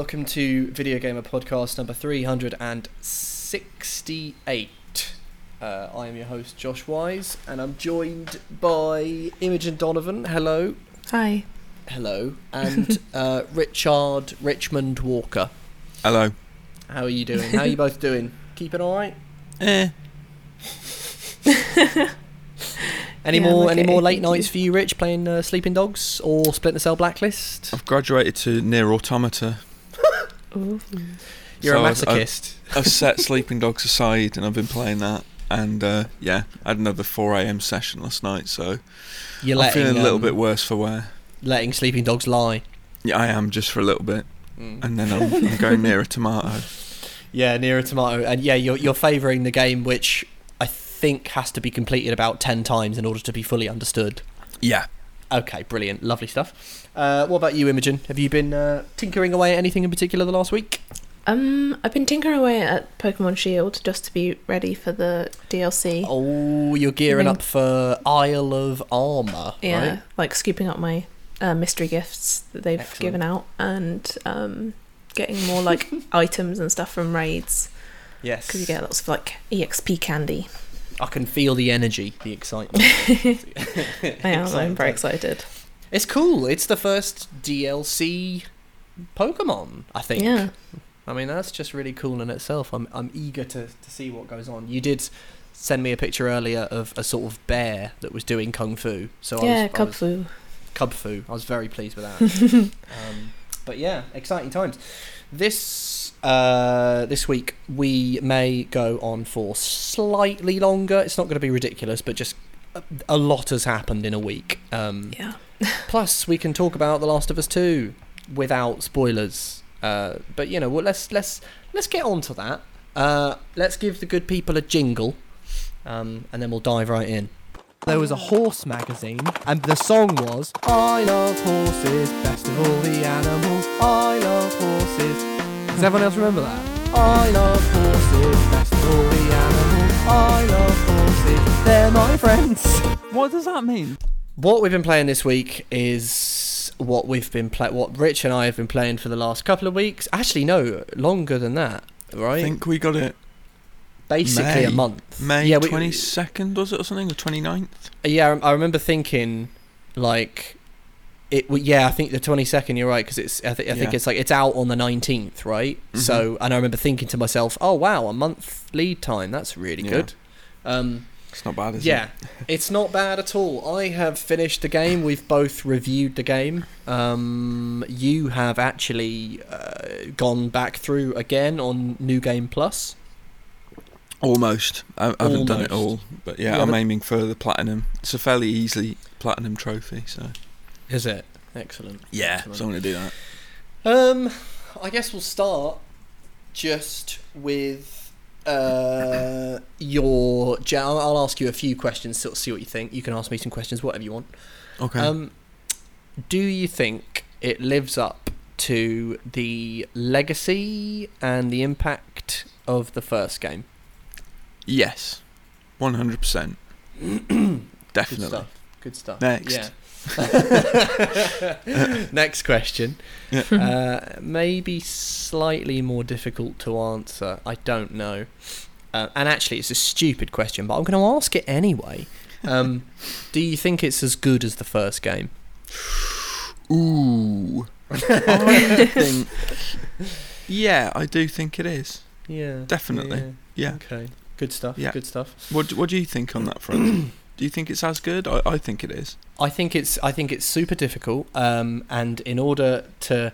Hello, everyone. Welcome to Video Gamer Podcast number 368. Uh, I am your host, Josh Wise, and I'm joined by Imogen Donovan. Hello. Hi. Hello. And uh, Richard Richmond Walker. Hello. How are you doing? How are you both doing? Keeping all right? Eh. Any Yeah, more I'm any more late nights for you, Rich, playing uh, Sleeping Dogs or Splinter Cell Blacklist? I've graduated to NieR Automata. You're So a I was- I- masochist. I've set Sleeping Dogs aside and I've been playing that. And uh, yeah, I had another 4 a.m. session last night, so You're I'm letting, feeling a little um, bit worse for wear. letting Sleeping Dogs lie. Yeah, I am just for a little bit, Mm. and then I'm, I'm going near a tomato. Yeah, near a tomato, and yeah, you're you're favouring the game, which I think has to be completed about ten times in order to be fully understood. Yeah. Okay, brilliant, lovely stuff. Uh, what about you, Imogen? Have you been uh, tinkering away at anything in particular the last week? Um, I've been tinkering away at Pokemon Shield just to be ready for the DLC. Oh, you're gearing up for Isle of Armor, yeah, right? like scooping up my uh, mystery gifts that they've Excellent. given out and um, getting more like items and stuff from raids Yes, because you get lots of like EXP candy. I can feel the energy, the excitement. I am. I'm very excited. It's cool. It's the first DLC Pokemon, I think. Yeah. I mean, that's just really cool in itself. I'm I'm eager to, to see what goes on. You did send me a picture earlier of a sort of bear that was doing kung fu. So yeah, I was, I was, Kubfu. cub fu. I was very pleased with that. um, but yeah, exciting times. This uh, this week we may go on for slightly longer. It's not going to be ridiculous, but just a, a lot has happened in a week. Um, Yeah. Plus, we can talk about The Last of Us Two without spoilers. Uh, but you know, well, let's let's let's get on to that. Uh, let's give the good people a jingle, um, and then we'll dive right in. There was a horse magazine, and the song was "I love horses, best of all the animals. I love horses." Does everyone else remember that? I love horses, best of all the animals. I love horses, they're my friends. What does that mean? What we've been playing this week is what we've been play what Rich and I have been playing for the last couple of weeks. Actually, no, longer than that, right? I think we got it Basically a month. May yeah, we- 22nd, was it, or something? Or 29th? Yeah, I remember thinking, like, it. Yeah, I think the twenty second. You're right because it's. I, th- I think it's like it's out on the nineteenth, right? So, and I remember thinking to myself, oh wow, a month lead time. That's really Yeah. good. Um, It's not bad, is yeah, it? it's not bad at all. I have finished the game. We've both reviewed the game. Um, you have actually uh, gone back through again on New Game Plus. Almost. I, I haven't done it all, but yeah, You I'm haven't- aiming for the platinum. It's a fairly easily platinum trophy, so Is it excellent? yeah, Excellent. so I'm gonna do that. Um, I guess we'll start just with uh your. I'll ask you a few questions, sort of see what you think. You can ask me some questions, whatever you want. Okay. Um, do you think it lives up to the legacy and the impact of the first game? yes, 100. percent Definitely. Good stuff. Good stuff. Next. Yeah. Next question. Yeah. Uh, maybe slightly more difficult to answer. I don't know. Uh, and actually, it's a stupid question, but I'm going to ask it anyway. Um, do you think it's as good as the first game? Ooh. I think. Yeah, I do think it is. Yeah. Definitely. Yeah. Okay. Good stuff. Yeah. Good stuff. What What do you think on that front? do you think it's as good? I, I think it is. I think it's I think it's super difficult. Um, and in order to,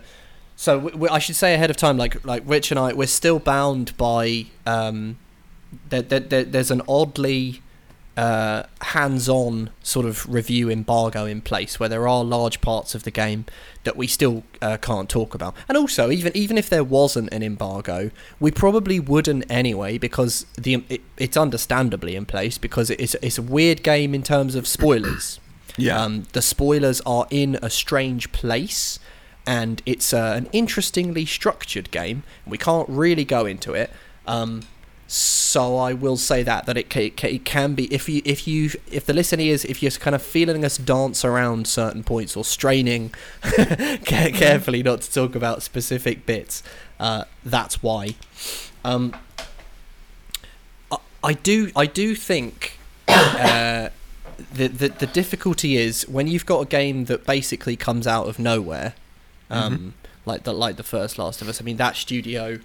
so I should say ahead of time, like like Rich and I, we're still bound by um, there, there, there, there's an oddly uh, hands-on sort of review embargo in place where there are large parts of the game that we still uh, can't talk about. And also, even even if there wasn't an embargo, we probably wouldn't anyway because the it, it's understandably in place because it's it's a weird game in terms of spoilers. Yeah. Um, the spoilers are in a strange place, and it's uh, an interestingly structured game. We can't really go into it. Um, So I will say that that it ca- it, can be if you if you if the listener is if you're kind of feeling us dance around certain points or straining care- carefully not to talk about specific bits, uh, that's why. Um, I, I do I do think uh, the, the the difficulty is when you've got a game that basically comes out of nowhere, um, like the like the first Last of Us. I mean that studio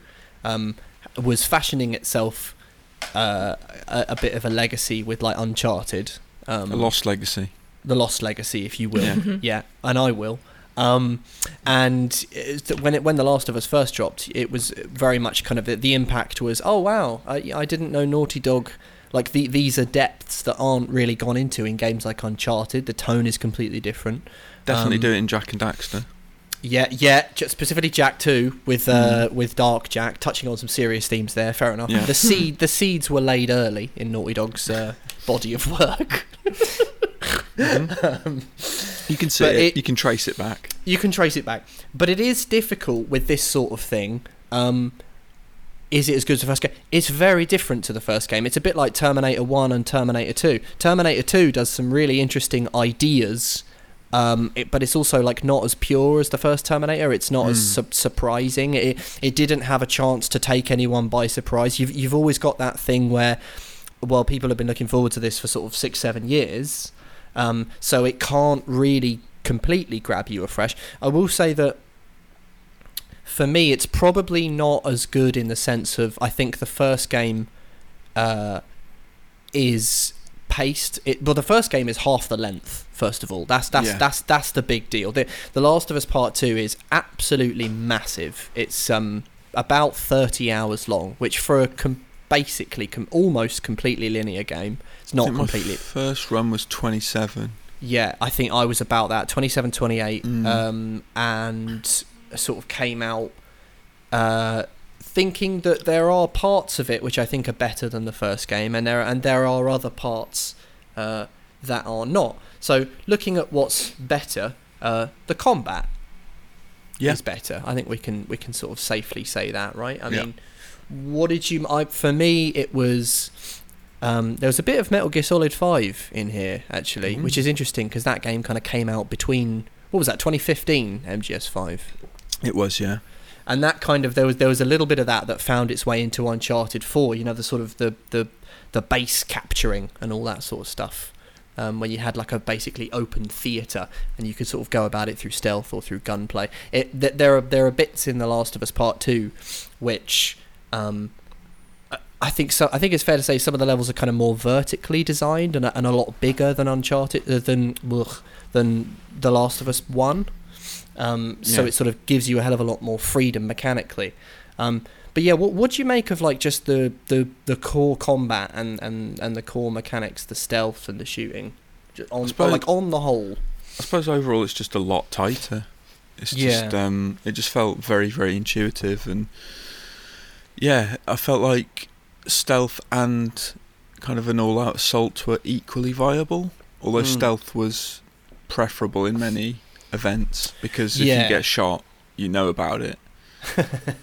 um, was fashioning itself uh, a, a bit of a legacy with like Uncharted, um, A lost legacy. the Lost Legacy, if you will. Yeah. Yeah, and I will. Um, and it's that when it when the Last of Us first dropped, it was very much kind of the, the impact was, oh wow, I, I didn't know Naughty Dog. Like the, these are depths that aren't really gone into in games like Uncharted. The tone is completely different. Definitely Um, do it in Jak and Daxter. Yeah, yeah, specifically Jak Two with uh, with Dark Jak, touching on some serious themes there. Fair enough. Yeah. The seed the seeds were laid early in Naughty Dog's uh, body of work. um, You can see it, it- You can trace it back. you can trace it back, but it is difficult with this sort of thing. Um, is it as good as the first game? It's very different to the first game. It's a bit like Terminator One and Terminator Two. Terminator Two does some really interesting ideas. Um, it, but it's also like not as pure as the first Terminator. It's not as Mm. su- surprising. It it didn't have a chance to take anyone by surprise. You've you've always got that thing where, well, people have been looking forward to this for sort of six seven years, um, so it can't really completely grab you afresh. I will say that for me, it's probably not as good in the sense of I think the first game uh, is paced. It well, the first game is half the length. First of all, that's that's Yeah. that's that's the big deal. The The Last of Us Part Two is absolutely massive. It's um about thirty hours long, which for a com- basically com- almost completely linear game, it's not completely. First run was 27. Yeah, I think I was about that 27, 28, Mm. um, and sort of came out uh, thinking that there are parts of it which I think are better than the first game, and there and there are other parts uh, that are not. So looking at what's better, uh, the combat Yeah. is better. I think we can we can sort of safely say that, right? I Yeah. mean, what did you? I, for me, it was. Um, there was a bit of Metal Gear Solid Five in here actually, Mhm. which is interesting because that game kind of came out between what was that 2015 MGS Five, It was, yeah. and that kind of there was there was a little bit of that that found its way into Uncharted Four. You know, the sort of the the the base capturing and all that sort of stuff. Um, when you had like a basically open theater and you could sort of go about it through stealth or through gunplay. It th- there are there are bits in The Last of Us Part Two, which um, I- think so. I think it's fair to say some of the levels are kind of more vertically designed and a, and a lot bigger than Uncharted uh, than ugh, than The Last of Us One. Um, so Yeah. it sort of gives you a hell of a lot more freedom mechanically. Um, but yeah, what what do you make of like just the, the, the core combat and, and, and the core mechanics, the stealth and the shooting, Ju- on, suppose- like on the whole? I suppose overall it's just a lot tighter. It's Yeah. just um it just felt very very intuitive and yeah, I felt like stealth and kind of an all-out assault were equally viable, although Mm. stealth was preferable in many events because if Yeah. you get shot, you know about it.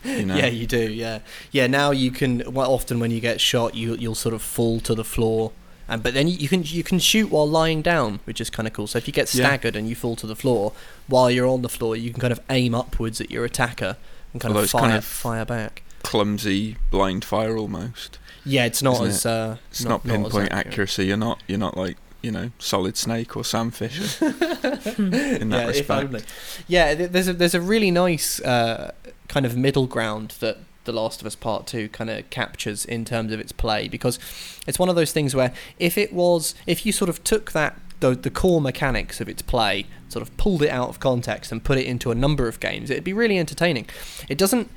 You know? Yeah, you do. Yeah, yeah. Now you can. Well, often when you get shot, you you'll sort of fall to the floor, and but then you, you can you can shoot while lying down, which is kind of cool. So if you get Yeah. staggered and you fall to the floor while you're on the floor, you can kind of aim upwards at your attacker and kind Although of fire kind of- fire back. Clumsy blind fire almost. Yeah, it's not as uh, It's not, as pinpoint accurate. accuracy. You're not you're not like you know Solid Snake or Sam Fisher in that yeah, if respect. only. Yeah, there's a there's a really nice uh, kind of middle ground that The Last of Us Part Two kind of captures in terms of its play because it's one of those things where if it was if you sort of took that the, the core mechanics of its play, sort of pulled it out of context and put it into a number of games, it'd be really entertaining. It doesn't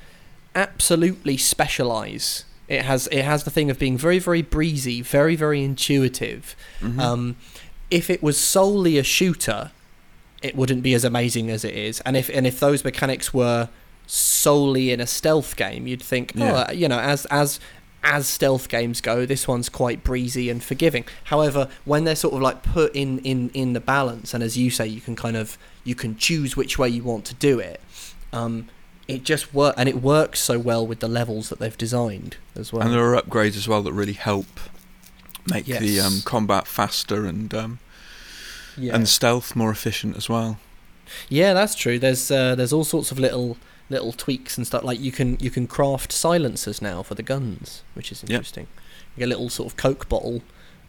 absolutely specialize. It has it has the thing of being very very breezy, very very intuitive. Mhm. Um, if it was solely a shooter, it wouldn't be as amazing as it is. And if and if those mechanics were solely in a stealth game, you'd think, Yeah. oh, you know, as as as stealth games go, this one's quite breezy and forgiving. However, when they're sort of like put in in in the balance, and as you say, you can kind of you can choose which way you want to do it. Um, it just work and it works so well with the levels that they've designed as well. And there are upgrades as well that really help make the um, combat faster and um, yeah. and stealth more efficient as well. Yeah, that's true. There's uh, there's all sorts of little little tweaks and stuff. Like you can you can craft silencers now for the guns, which is Yep. interesting. You get a little sort of coke bottle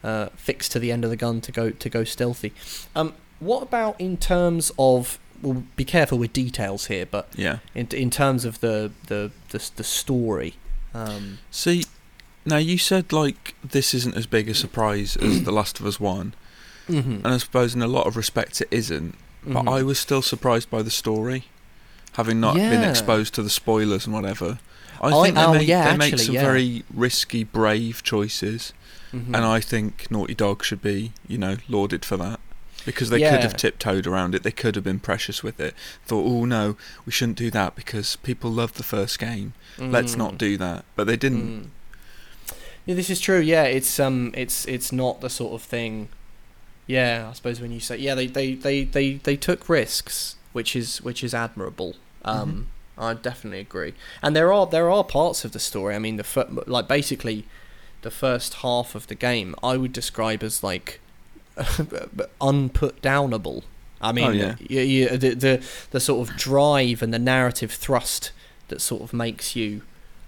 uh, fixed to the end of the gun to go to go stealthy. Um, what about in terms of? Well, be careful with details here, but Yeah. in in terms of the the the, the story. Um, See, now you said like this isn't as big a surprise as The Last of Us One, mhm, and I suppose in a lot of respects it isn't. But mhm. I was still surprised by the story, having not been exposed to the spoilers and whatever. I I- think they, oh, make, yeah, they make actually, some yeah. very risky, brave choices, Mhm. and I think Naughty Dog should be, you know, lauded for that. Because they could have tiptoed around it, they could have been precious with it. Thought, oh no, we shouldn't do that because people love the first game. Let's not Mm. do that. But they didn't. Mm. Yeah, this is true. Yeah, it's um, it's it's not the sort of thing. Yeah, I suppose when you say yeah, they they they they, they took risks, which is which is admirable. Um, I definitely agree. And there are there are parts of the story. I mean, the fir- like basically, the first half of the game I would describe as like unput downable. I mean, Oh, yeah. you, you, the, the the sort of drive and the narrative thrust that sort of makes you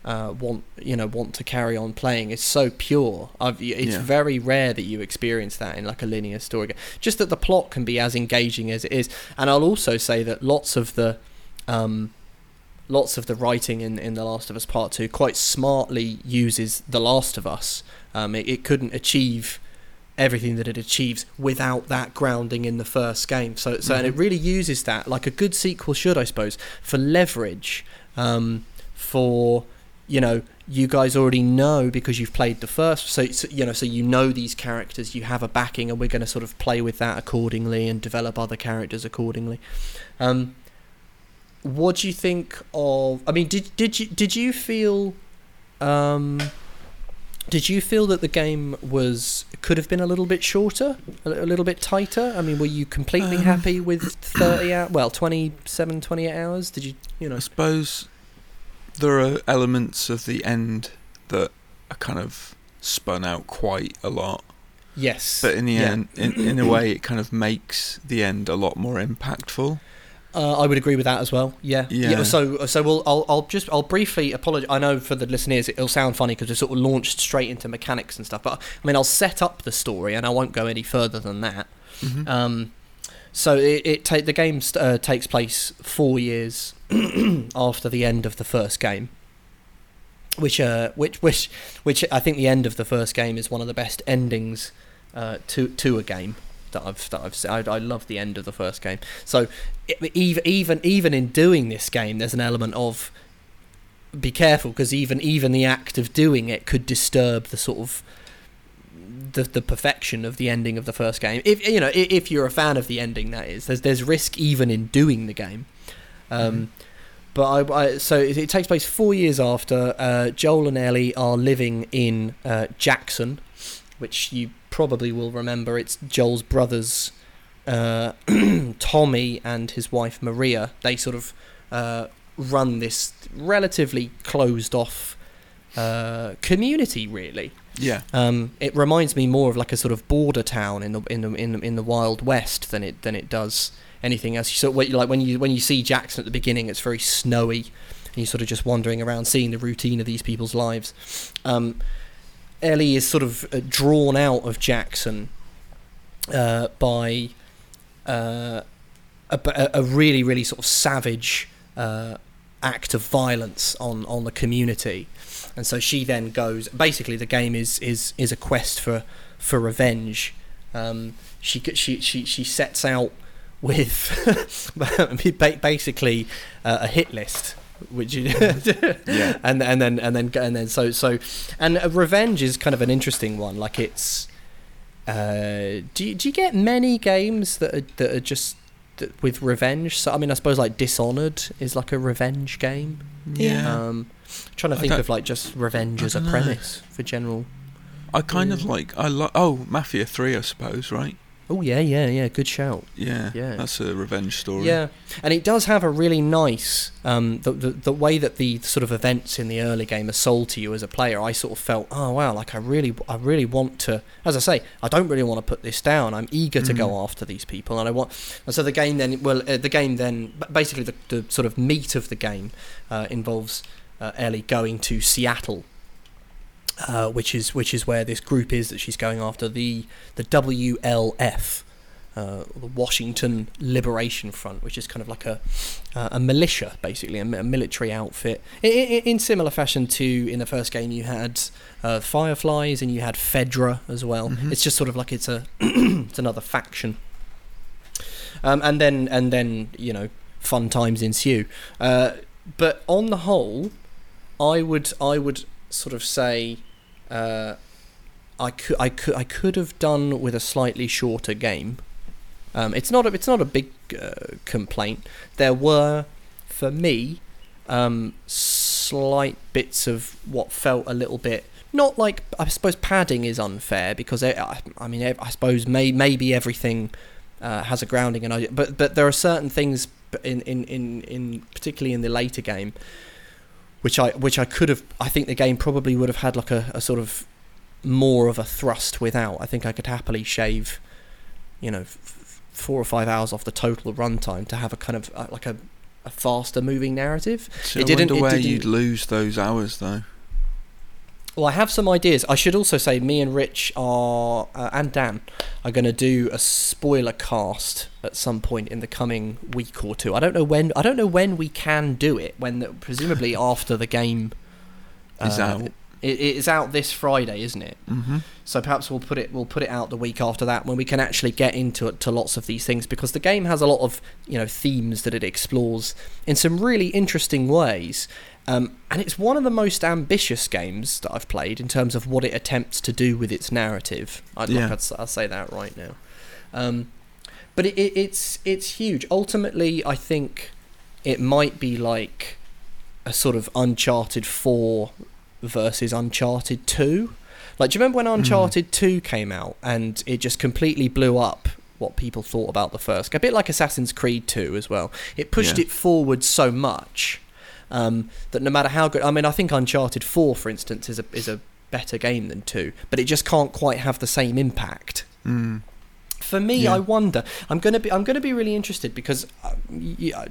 uh, want you know want to carry on playing is so pure. I've, it's Yeah. very rare that you experience that in like a linear story. game. Just that the plot can be as engaging as it is, and I'll also say that lots of the um, lots of the writing in, in The Last of Us Part Two quite smartly uses The Last of Us. Um, it, it couldn't achieve everything that it achieves without that grounding in the first game. So, so and it Mhm. really uses that like a good sequel should, I suppose, for leverage. Um, for you know, you guys already know because you've played the first. So, so you know, so you know these characters. You have a backing, and we're going to sort of play with that accordingly and develop other characters accordingly. Um, what do you think of? I mean, did did you did you feel? Um, did you feel that the game was could have been a little bit shorter, a, a little bit tighter? I mean, were you completely Um, happy with 30 hours? Well, 27, 28 hours? Did you, you know? I suppose there are elements of the end that are kind of spun out quite a lot. Yes. But in the Yeah. end, in, in a way, it kind of makes the end a lot more impactful. Uh, I would agree with that as well. Yeah. Yeah. so so we'll I'll I'll just I'll briefly apologize. I know for the listeners it'll sound funny because we sort of launched straight into mechanics and stuff. But I mean I'll set up the story and I won't go any further than that. Mhm. Um, so it, it ta- the game uh, takes place four years after the end of the first game, which uh which which which I think the end of the first game is one of the best endings uh, to to a game that I've that I've se- I, I love the end of the first game. So even even even in doing this game, there's an element of be careful because even even the act of doing it could disturb the sort of the the perfection of the ending of the first game. If you know, i- if you're a fan of the ending, that is, there's there's risk even in doing the game. Um, But I, I so it, it takes place four years after uh, Joel and Ellie are living in uh, Jackson, which you probably will remember. It's Joel's brothers, uh, Tommy and his wife Maria. They sort of uh, run this relatively closed off uh, community, really. Yeah. Um, it reminds me more of like a sort of border town in the in the in the, in the Wild West than it than it does anything else. So what you like when you when you see Jackson at the beginning, it's very snowy, and you're sort of just wandering around, seeing the routine of these people's lives. Um, Ellie is sort of uh, drawn out of Jackson uh, by uh, a, a really really sort of savage uh, act of violence on on the community and so she then goes. Basically, the game is is is a quest for for revenge. Um, she she she she sets out with basically uh, a hit list. Which you Yeah. and and then and then and then so so and uh, revenge is kind of an interesting one. Like it's uh, do you, do you get many games that are, that are just that, with revenge? So I mean, I suppose like Dishonored is like a revenge game. Yeah. Um, trying to think of like just revenge as a dunno. premise for general. I kind of like I like oh Mafia Three I suppose right Oh yeah, yeah, yeah. Good shout. Yeah, Yeah. that's a revenge story. Yeah, and it does have a really nice um, the, the the way that the sort of events in the early game are sold to you as a player. I sort of felt, oh wow, like I really, I really want to. As I say, I don't really want to put this down. I'm eager to go Mhm. after these people, and I want. And so the game then, well, uh, the game then, basically the, the sort of meat of the game uh, involves uh, Ellie going to Seattle. Uh, which is which is where this group is that she's going after the the WLF, uh, the Washington Liberation Front, which is kind of like a uh, a militia, basically a, a military outfit. In, in, in similar fashion to in the first game, you had uh, Fireflies and you had Fedra as well. Mhm. It's just sort of like it's a it's another faction. Um, and then and then you know fun times ensue. Uh, but on the whole, I would I would sort of say. Uh, I could, I could, I could have done with a slightly shorter game. Um, it's not a, it's not a big uh, complaint. There were, for me, um, slight bits of what felt a little bit not like I suppose padding is unfair because I, I- mean I suppose may, maybe everything uh, has a grounding and I, but but there are certain things in, in, in, in particularly in the later game which I which I could have I think the game probably would have had like a, a sort of more of a thrust without. I think I could happily shave, you know, f- four or five hours off the total runtime to have a kind of uh, like a, a faster moving narrative. So It I didn't- wonder it where didn't- you'd lose those hours though. Well, I have some ideas. I should also say, me and Rich are uh, and Dan are going to do a spoiler cast at some point in the coming week or two. I don't know when. I don't know when we can do it. When the, presumably after the game Is uh, out. It, it is out this Friday, isn't it? Mm-hmm. So perhaps we'll put it we'll put it out the week after that when we can actually get into to lots of these things because the game has a lot of you know themes that it explores in some really interesting ways. Um, and it's one of the most ambitious games that I've played in terms of what it attempts to do with its narrative. I'd Yeah. like I'd, I'll say that right now. Um, but it, it, it's it's huge. Ultimately, I think it might be like a sort of Uncharted Four versus Uncharted Two. Like, do you remember when Uncharted 2 came out and it just completely blew up what people thought about the first? A bit like Assassin's Creed 2 as well. It pushed Yeah. it forward so much um, that no matter how good. I mean, I think Uncharted 4, for instance, is a, is a better game than 2, but it just can't quite have the same impact. Mm. For me, Yeah. I wonder. I'm gonna be. I'm gonna be really interested because uh,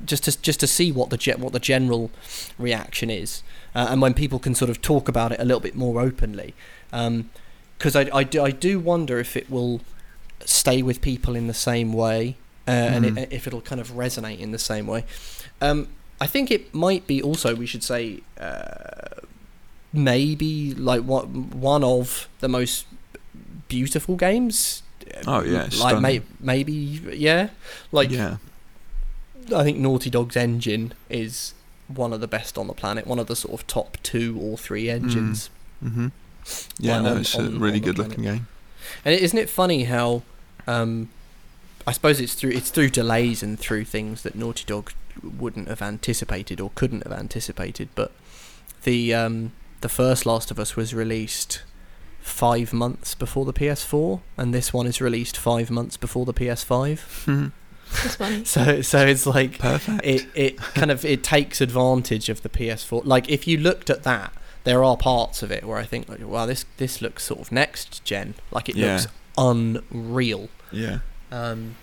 just to just to see what the ge- what the general reaction is, uh, and when people can sort of talk about it a little bit more openly, because I, I do I do wonder if it will stay with people in the same way, uh, and Mhm. it, if it'll kind of resonate in the same way. Um, I think it might be also we should say uh, maybe like what one of the most beautiful games. Oh, yeah, like may, maybe yeah, like yeah. I think Naughty Dog's engine is one of the best on the planet, one of the sort of top two or three engines. Mm-hmm. Yeah, Like no, on- it's on- a really good looking game. And isn't it funny how, um, I suppose it's through it's through delays and through things that Naughty Dog wouldn't have anticipated or couldn't have anticipated. But the um, the first Last of Us was released five months before the PS4, and this one is released five months before the PS5. That's funny. So so it's like Perfect. it it kind of it takes advantage of the PS4. Like if you looked at that, there are parts of it where I think, like, wow, this this looks sort of next gen. Like it Yeah. looks unreal. yeah. Um,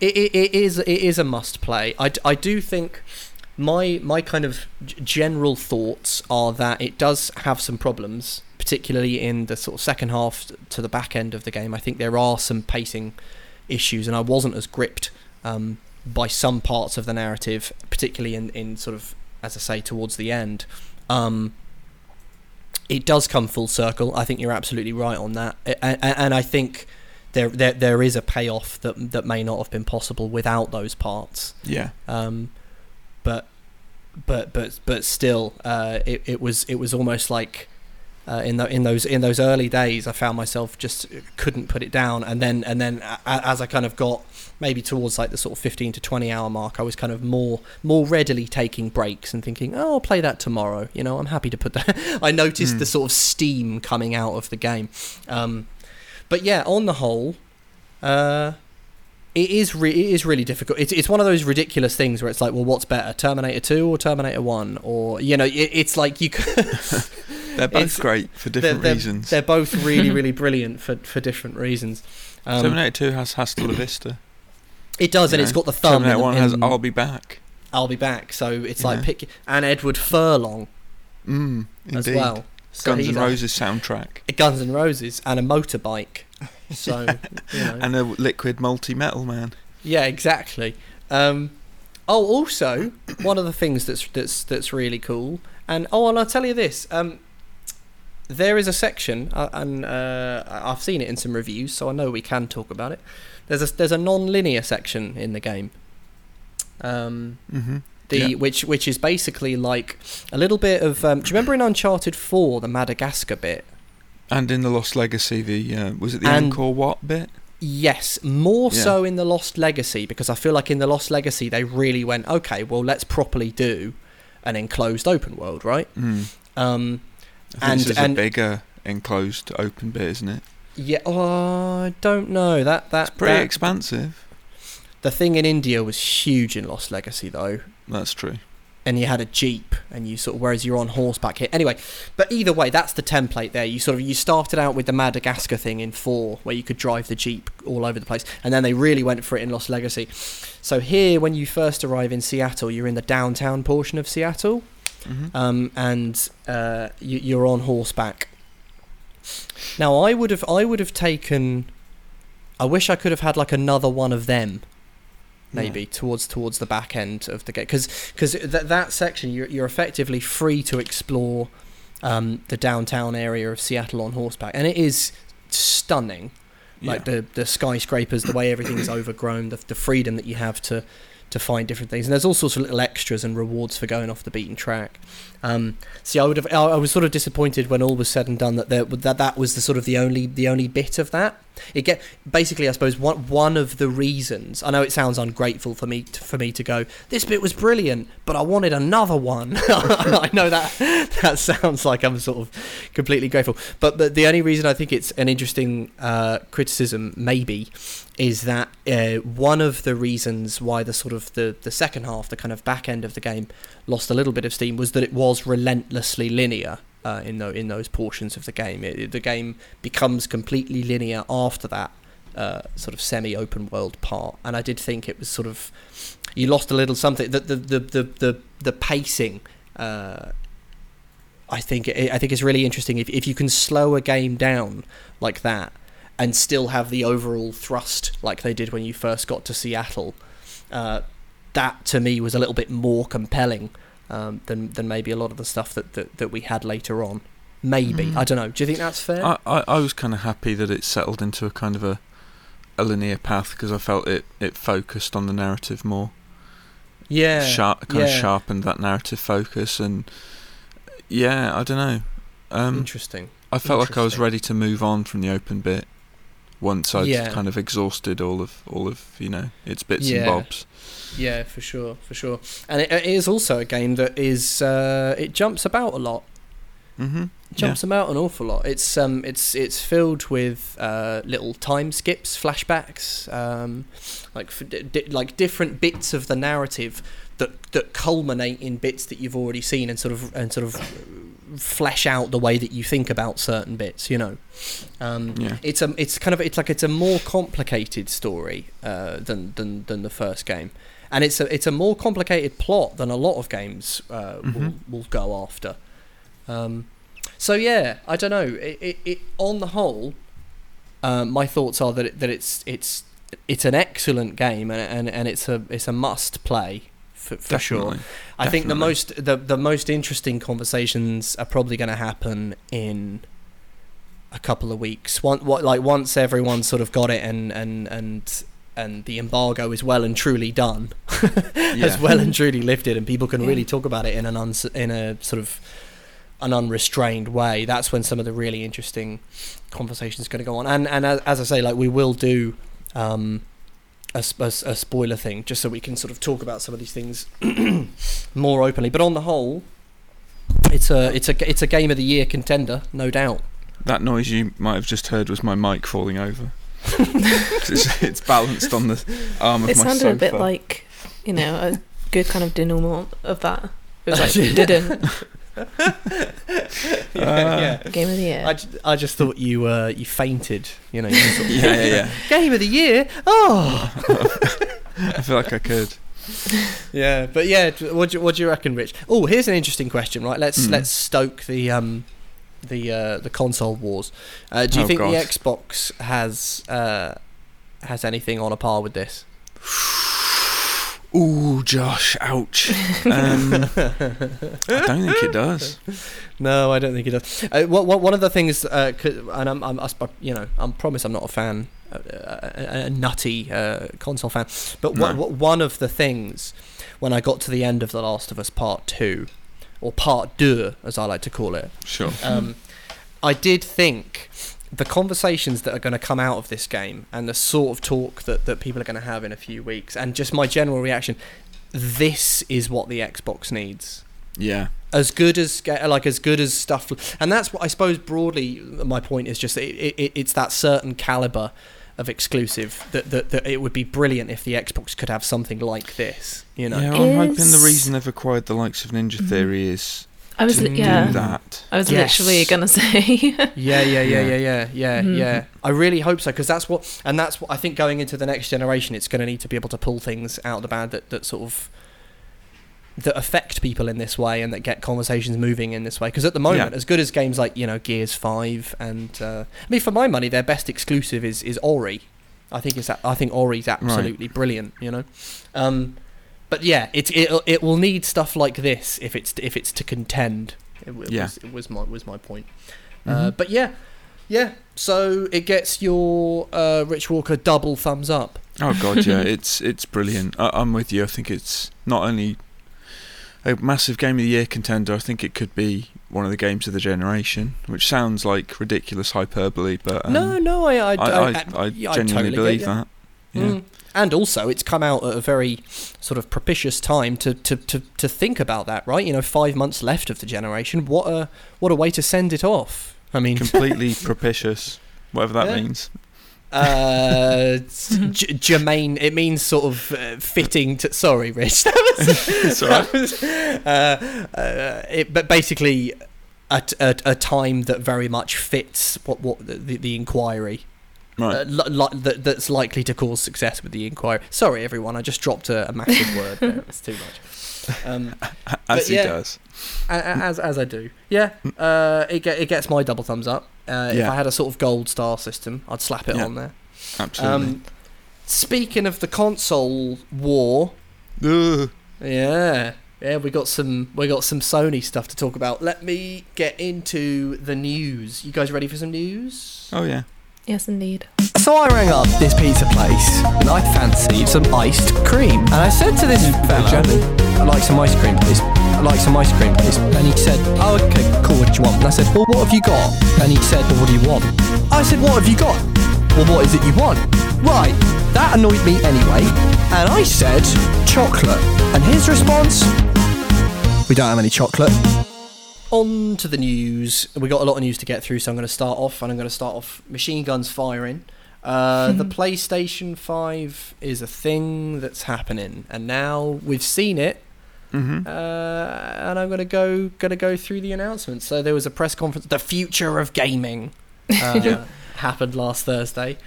it, it, it is it is a must play. I, I do think my my kind of g- general thoughts are that it does have some problems, particularly in the sort of second half to the back end of the game. I think there are some pacing issues, and I wasn't as gripped um, by some parts of the narrative, particularly in, in sort of as I say towards the end. Um, it does come full circle. I think you're absolutely right on that, and, and I think there, there there is a payoff that that may not have been possible without those parts. Yeah. Um, but but but but still, uh, it it was it was almost like. Uh, in the, in those in those early days, I found myself just couldn't put it down, and then and then as I kind of got maybe towards like the sort of fifteen to twenty hour mark, I was kind of more more readily taking breaks and thinking, oh, I'll play that tomorrow. You know, I'm happy to put that. I noticed Hmm. the sort of steam coming out of the game, um, but yeah, on the whole, Uh, it is re- it is really difficult. It's it's one of those ridiculous things where it's like, well, what's better, Terminator Two or Terminator One, or you know, it, it's like you. They're both It's- great for they're, different they're- reasons. They're both really really brilliant for for different reasons. Um, Terminator 2 has Hasta la Vista. it does, and you it's know. got the thumb. Terminator in- 1 has in- I'll be back. I'll be back. So it's like Yeah. pick and Edward Furlong Mm, as well. So Guns N' Roses soundtrack. a Guns N' Roses and a motorbike. So you know. And a liquid multi metal man. Yeah, exactly. Um, oh, also one of the things that's that's that's really cool, and oh, and I'll tell you this. Um, there is a section, uh, and uh, I've seen it in some reviews, so I know we can talk about it. There's a there's a non-linear section in the game. Um, hmm the Yeah. which which is basically like a little bit of. Um, do you remember in Uncharted Four the Madagascar bit? And in the Lost Legacy, the uh, was it the And- Angkor Wat bit? Yes, more Yeah. so in the Lost Legacy because I feel like in the Lost Legacy they really went okay. Well, let's properly do an enclosed open world, right? Mm. Um, And- this is and- a bigger enclosed open bit, isn't it? yeah, oh, I don't know that that It's pretty that- expansive. the thing in India was huge in Lost Legacy though, That's true. and you had a jeep, and you sort of whereas you're on horseback here. Anyway, but either way, that's the template there. You sort of you started out with the Madagascar thing in four, where you could drive the jeep all over the place, and then they really went for it in Lost Legacy. So here, when you first arrive in Seattle, you're in the downtown portion of Seattle. Hmm um, and uh, you, you're on horseback. Now, I would have, I would have taken. I wish I could have had like another one of them, maybe towards towards the back end of the game, because because that that section you're you're effectively free to explore um, the downtown area of Seattle on horseback, and it is stunning. Like the the skyscrapers, the way everything's overgrown, the the freedom that you have to to find different things, and there's all sorts of little extras and rewards for going off the beaten track. Um, see, I would have, I was sort of disappointed when all was said and done that there, that that was the sort of the only the only bit of that. It get basically, I suppose, one one of the reasons. I know it sounds ungrateful for me to, for me to go. This bit was brilliant, but I wanted another one. I know that that sounds like I'm sort of completely grateful, but the only reason I think it's an interesting uh, criticism, maybe, is that uh, one of the reasons why the sort of the the second half, the kind of back end of the game, lost a little bit of steam was that it was relentlessly linear. Uh, in tho- in those portions of the game, it- the game becomes completely linear after that uh, sort of semi-open world part, and I did think it was sort of you lost a little something. The the the the the, the pacing. Uh, I think I think it's really interesting if if you can slow a game down like that and still have the overall thrust like they did when you first got to Seattle. Uh, that to me was a little bit more compelling um, than than maybe a lot of the stuff that, that, that we had later on. Maybe Mm. I don't know. Do you think that's fair? I, I, I was kind of happy that it settled into a kind of a, a linear path because I felt it, it focused on the narrative more. yeah, Sharp, kind of sharpened that narrative focus and yeah, I don't know. Um, Interesting. I felt like I was ready to move on from the open bit once I'd Yeah. kind of exhausted all of all of you know its bits Yeah. and bobs. Yeah, for sure, for sure. And it, it is also a game that is uh, it jumps about a lot. Mm-hmm. jumps about an awful lot. It's um, it's it's filled with uh, little time skips, flashbacks, um, like di- like different bits of the narrative that that culminate in bits that you've already seen and sort of and sort of flesh out the way that you think about certain bits. You know, um, Yeah. it's a it's kind of it's like it's a more complicated story uh, than than than the first game. And it's a it's a more complicated plot than a lot of games uh, will, Mhm. will go after. Um, so yeah, I don't know. It, it, it on the whole, um, my thoughts are that it, that it's it's it's an excellent game and, and, and it's a it's a must play for, for sure. Definitely. I think the most the the most interesting conversations are probably going to happen in a couple of weeks. One what like once everyone's sort of got it and and and and the embargo is well and truly done, Yeah. as well and truly lifted, and people can Yeah. really talk about it in an uns- in a sort of an unrestrained way. That's when some of the really interesting conversations are going to go on. And and as, as I say, like we will do. Um, a, s- a s- a spoiler thing, just so we can sort of talk about some of these things more openly. But on the whole, it's a it's a it's a game of the year contender, no doubt. That noise you might have just heard was my mic falling over. it's, it's balanced on the arm of It my sounded sofa. a bit like, you know, a good kind of denouement of that. It was like, didn't. yeah, Uh. Game of the year. I, ju- I just thought you uh, you fainted. You know. You sort of- yeah, yeah, yeah. Game of the year. Oh. I feel like I could. Yeah, but yeah, what do you, what do you reckon, Rich? Oh, here's an interesting question. Right, let's Mm. let's stoke the um the uh, the console wars. Uh, do you Oh, think God. the Xbox has uh, has anything on a par with this? Ooh, Josh, ouch. Um, I don't think it does. No, I don't think it does. Uh, what, what, one of the things, uh, and I'm, I'm, I sp- you know, I promise I'm not a fan, uh, a, a nutty uh, console fan, but No. what, what, one of the things when I got to the end of The Last of Us Part Two, or Part Deux, as I like to call it, Sure. um, I did think the conversations that are going to come out of this game and the sort of talk that, that people are going to have in a few weeks and just my general reaction this is what the Xbox needs Yeah. as good as ga- like as good as stuff and that's what I suppose broadly my point is just it, it, it's that certain caliber of exclusive that, that, that it would be brilliant if the Xbox could have something like this you know Yeah, I'm hoping the reason they've acquired the likes of Ninja Mhm. Theory is I was, to li- yeah. do that. I was Yes. literally gonna say. Yeah, yeah, yeah, Yeah. yeah, yeah, yeah, Mhm. yeah. I really hope so because that's what, and that's what I think going into the next generation, it's going to need to be able to pull things out of the bag that, that sort of that affect people in this way and that get conversations moving in this way. Because at the moment, Yeah. as good as games like you know Gears Five and uh, I mean, for my money, their best exclusive is is Ori. I think it's that, I think Ori's absolutely brilliant. You know. Um, but yeah, it it it will need stuff like this if it's if it's to contend. It, it Yeah. was, it was my was my point. Uh, Mhm. but yeah, yeah. So it gets your uh, Rich Walker double thumbs up. Oh god, yeah, it's it's brilliant. I, I'm with you. I think it's not only a massive game of the year contender. I think it could be one of the games of the generation, which sounds like ridiculous hyperbole, but um, no, no, I, I, I, I, I, I, yeah, genuinely totally get believe that. Yeah. Mm. And also, it's come out at a very sort of propitious time to, to, to, to think about that, right? You know, five months left of the generation. What a what a way to send it off. I mean, Completely propitious, whatever that Yeah. means. uh, j- germane. It means sort of uh, fitting to. Sorry, Rich. That was. It's all right. that was uh, uh, it, but basically, at a, a time that very much fits what what the, the, the inquiry Right. uh, li- li- that, that's likely to cause success with the inquiry. Sorry, everyone. I just dropped a, a massive word. There. It's too much. Um, As he yeah. does. as as I do. Yeah, uh, it get, it gets my double thumbs up. Uh, If I had a sort of gold star system, I'd slap it Yeah. on there. Absolutely. Um, speaking of the console war, Ugh. yeah, yeah, we got some we got some Sony stuff to talk about. Let me get into the news. You guys ready for some news? Oh yeah. Yes, indeed. So I rang up this pizza place and I fancied some iced cream. And I said to this fella, I'd like some ice cream, please. I'd like some ice cream, please. And he said, oh, okay, cool, what do you want? And I said, well, what have you got? And he said, well, what do you want? I said, what have you got? Well, what is it you want? Right, that annoyed me anyway. And I said, chocolate. And his response, we don't have any chocolate. On to the news. We got a lot of news to get through, so I'm going to start off, and I'm going to start off machine guns firing. Uh, the PlayStation 5 is a thing that's happening, and now we've seen it. Mm-hmm. Uh, and I'm gonna go gonna go through the announcements. So there was a press conference, the future of gaming, uh, happened last Thursday,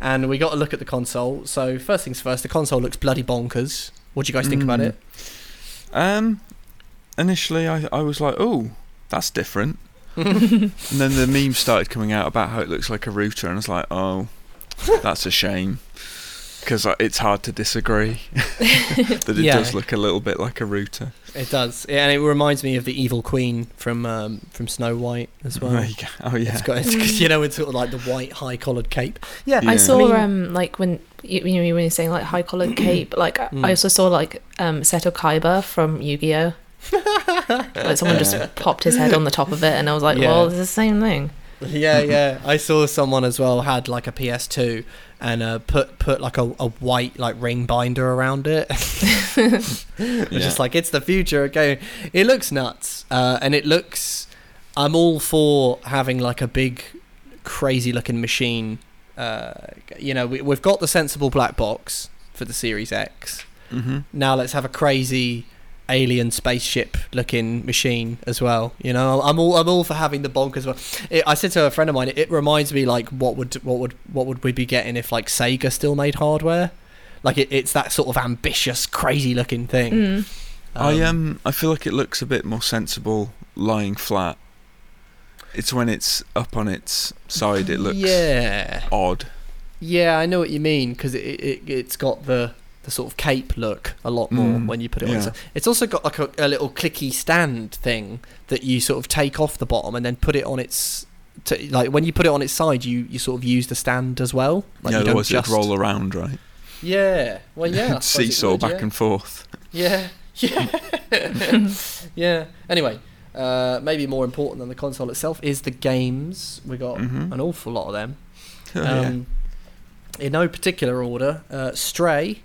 and we got to look at the console. So first things first, the console looks bloody bonkers. What do you guys think about Mm. it? Um, initially I I was like, oh, that's different. And then the memes started coming out about how it looks like a router, and I was like, oh, that's a shame. Because it's hard to disagree that it Yeah. does look a little bit like a router. It does, yeah, and it reminds me of the evil queen from um, from Snow White as well. There you go. Oh yeah. It's got, it's, you know, it's sort of like the white high collared cape. Yeah, Yeah. I saw mean- um like when you, you know when you're saying like high collared cape, like I- Mm. I also saw like um Seto Kaiba from Yu Gi Oh. Like someone just popped his head on the top of it, and I was like, Yeah. well, it's the same thing. Yeah, yeah. I saw someone as well had like a PS2 and uh, put put like a, a white like ring binder around it. It's Yeah. just like it's the future. Okay, it looks nuts, uh, and it looks. I'm all for having like a big, crazy looking machine uh, you know, we, we've got the sensible black box for the Series X. hmm Now let's have a crazy alien spaceship looking machine as well. You know, I'm all I'm all for having the bonkers one. It, I said to a friend of mine, it, it reminds me like what would what would what would we be getting if like Sega still made hardware? Like it, it's that sort of ambitious, crazy looking thing. Mm. I um I feel like it looks a bit more sensible lying flat. It's when it's up on its side it looks yeah, odd. yeah. I know what you mean because it, it it's got the the sort of cape look a lot more Mm, when you put it on. yeah. Its, it's also got like a, a little clicky stand thing that you sort of take off the bottom and then put it on its. To, like when you put it on its side, you, you sort of use the stand as well. Like yeah, you don't otherwise just it'd roll around, right? Yeah, well, yeah. I suppose it Seesaw would, back yeah. and forth. Yeah, yeah, yeah. Anyway, uh, maybe more important than the console itself is the games. We got Mhm. an awful lot of them. Oh, yeah. Um, In no particular order, uh, Stray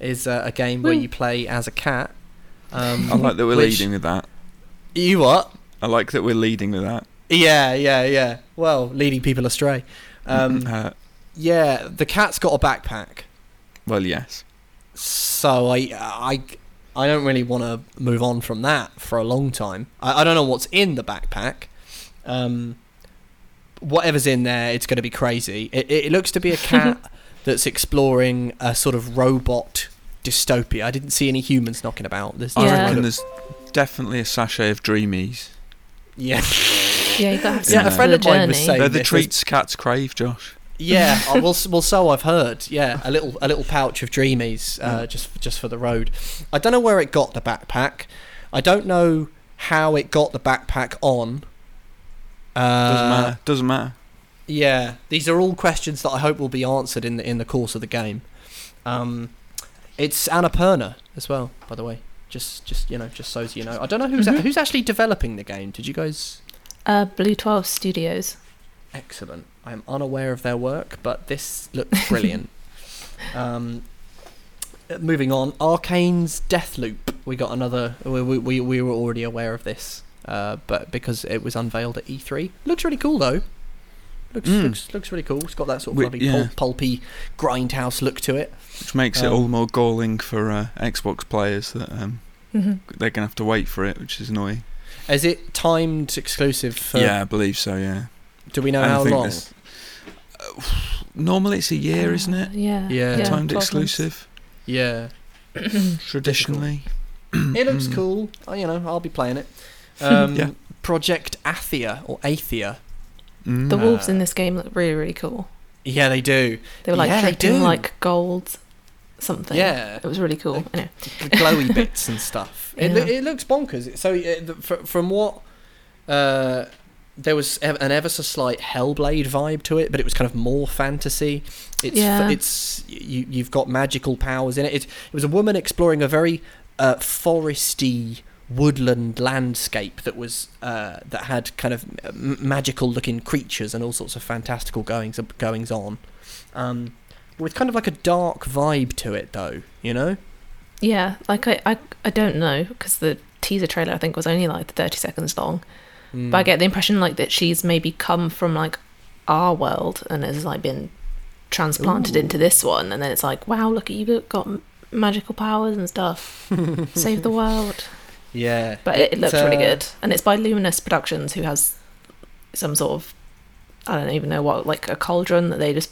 is uh, a game where you play as a cat. Um, I like that we're which- leading with that. You what? I like that we're leading with that. Yeah, yeah, yeah. Well, leading people astray. Um, Uh, yeah, the cat's got a backpack. well, yes. so I I I don't really want to move on from that for a long time. I, I don't know what's in the backpack. Um, whatever's in there, it's going to be crazy. It, it looks to be a cat that's exploring a sort of robot dystopia. I didn't see any humans knocking about. There's I Yeah. reckon yeah, there's definitely a sachet of dreamies. yeah. Yeah, you gotta Yeah, a friend of the mine was saying- They're the this treats cats crave, Josh. Yeah, uh, well, well, so I've heard. Yeah, a little, a little pouch of Dreamies, uh, just, just for the road. I don't know where it got the backpack. I don't know how it got the backpack on. Uh, Doesn't matter. Doesn't matter. Yeah, these are all questions that I hope will be answered in the in the course of the game. Um, it's Annapurna as well, by the way. Just, just you know, just so you know. I don't know who's Mhm. who's actually developing the game. Did you guys? Uh, Blue Twelve Studios. Excellent. I am unaware of their work, but this looks brilliant. um, moving on, Arkane's Deathloop. We got another. We, we, we, we were already aware of this, uh, but because it was unveiled at E3, looks really cool though. Looks Mm. looks looks really cool. It's got that sort of Wi- lovely yeah. pul- pulpy grindhouse look to it. Which makes it Um, all the more galling for uh, Xbox players that um, hmm they're going to have to wait for it, which is annoying. Is it timed exclusive? For, yeah, I believe so, yeah. Do we know how long? this- Uh, normally it's a year, isn't it? Yeah. Yeah. Timed 12 months. exclusive, Yeah. traditionally. It looks Mm. cool. Oh, you know, I'll be playing it. Um, Yeah. Project Athia or Athia. Mm. The wolves in this game look really, really cool. Yeah, they do. They were like Yeah, do. like gold something. Yeah, It was really cool. Anyway. the glowy bits and stuff. It, Yeah. it looks bonkers. So uh, the- fr- from what uh, there was ev- an ever so slight Hellblade vibe to it, but it was kind of more fantasy. It's Yeah. it's you you've got magical powers in it. It, it was a woman exploring a very uh, foresty woodland landscape that was uh, that had kind of m- magical looking creatures and all sorts of fantastical goings goings on. Um, with kind of like a dark vibe to it, though. You know. Yeah, like I, I, I don't know because the teaser trailer I think was only like 30 seconds long. But I Mm. get the impression like that she's maybe come from like our world and has like been transplanted Ooh. into this one, and then it's like, wow, look at you got magical powers and stuff, save the world. Yeah, But it, it looks really uh, good, and it's by Luminous Productions, who has some sort of I don't even know what like a cauldron that they just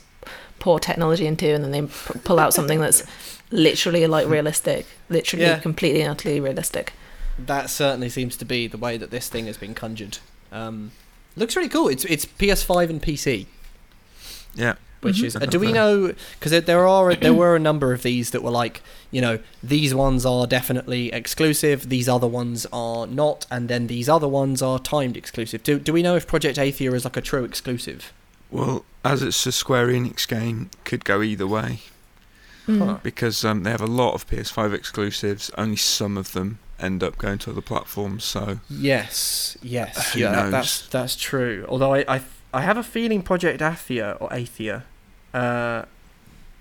pour technology into, and then they p- pull out something that's literally like realistic, literally Yeah. completely and utterly realistic. That certainly seems to be the way that this thing has been conjured. Um, looks really cool. It's it's PS5 and PC, Yeah. Which Mhm. is. Uh, do we know? Because there, there are there were a number of these that were like you know these ones are definitely exclusive, these other ones are not, and then these other ones are timed exclusive. Do do we know if Project Athia is like a true exclusive? Well, as it's a Square Enix game, could go either way Mm. Because um, they have a lot of PS5 exclusives. Only some of them end up going to other platforms. So Yes, yes, Who yeah, knows? that's that's true. Although I, I I have a feeling Project Athia or Athia, uh,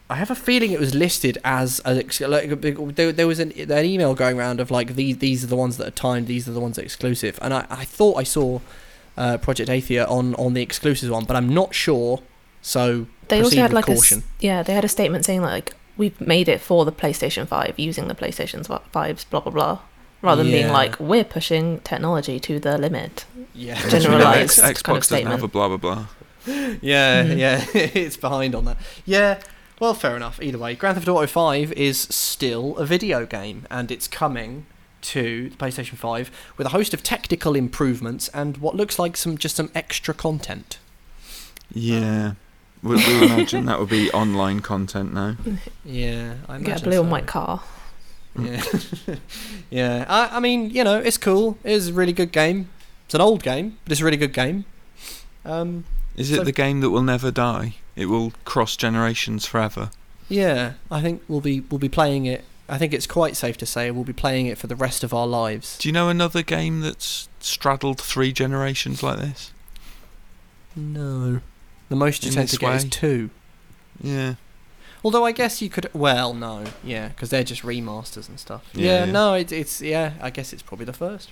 I have a feeling it was listed as an ex- like there, there was an, an email going around of like these these are the ones that are timed, these are the ones exclusive, and I, I thought I saw uh, Project Athia on on the exclusive one, but I'm not sure. So They also had with like a caution. s- yeah, they had a statement saying like we've made it for the PlayStation Five using the PlayStation Five's blah blah blah, rather than being like we're pushing technology to the limit. yeah, It's, you Generalised X- Xbox kind of doesn't have statement. a blah blah blah. yeah, Mhm. yeah, it's behind on that. Yeah, well, fair enough. Either way, Grand Theft Auto 5 is still a video game, and it's coming to the PlayStation 5 with a host of technical improvements and what looks like some just some extra content. Yeah. We, we imagine that would be online content now. Yeah, I Get a blue and so. white car. Yeah, yeah. I, I mean, you know, it's cool. It is a really good game. It's an old game, but it's a really good game. Um, Is it So- the game that will never die? It will cross generations forever. yeah, I think we'll be we'll be playing it. I think it's quite safe to say we'll be playing it for the rest of our lives. Do you know another game that's straddled three generations like this? No. The most you In tend to get is two. Yeah. Although I guess you could. Well, no. Yeah, because they're just remasters and stuff. Yeah, Yeah, yeah. no, it, it's. Yeah, I guess it's probably the first.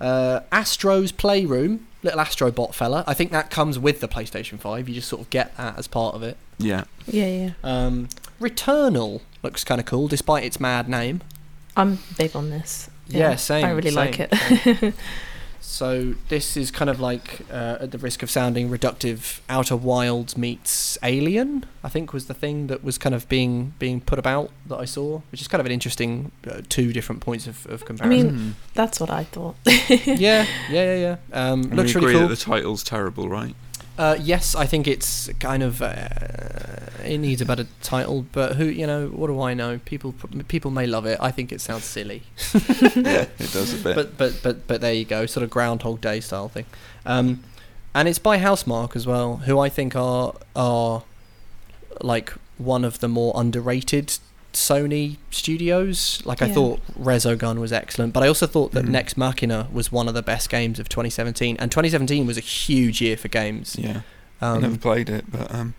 Uh, Astro's Playroom, little Astrobot fella. I think that comes with the PlayStation 5. You just sort of get that as part of it. Yeah. Yeah, yeah. Um, Returnal looks kind of cool, despite its mad name. I'm big on this. Yeah, same. I really like it. same. So this is kind of like, uh, at the risk of sounding reductive, Outer Wilds meets Alien. I think was the thing that was kind of being being put about that I saw, which is kind of an interesting uh, two different points of, of comparison. Hmm. That's what I thought. yeah, yeah, yeah, yeah. Um, looks we really agree cool. that the title's terrible, right? Uh, yes, I think it's kind of uh, it needs a better title, but who you know? What do I know? People people may love it. I think it sounds silly. yeah, it does a bit. but but but but there you go, sort of Groundhog Day style thing. Um, and it's by Housemarque as well, who I think are are like one of the more underrated Sony studios. Like I Yeah. thought Resogun was excellent, but I also thought that Mhm. Nex Machina was one of the best games of 2017. And 2017 was a huge year for games. yeah, I Um, never played it, but um,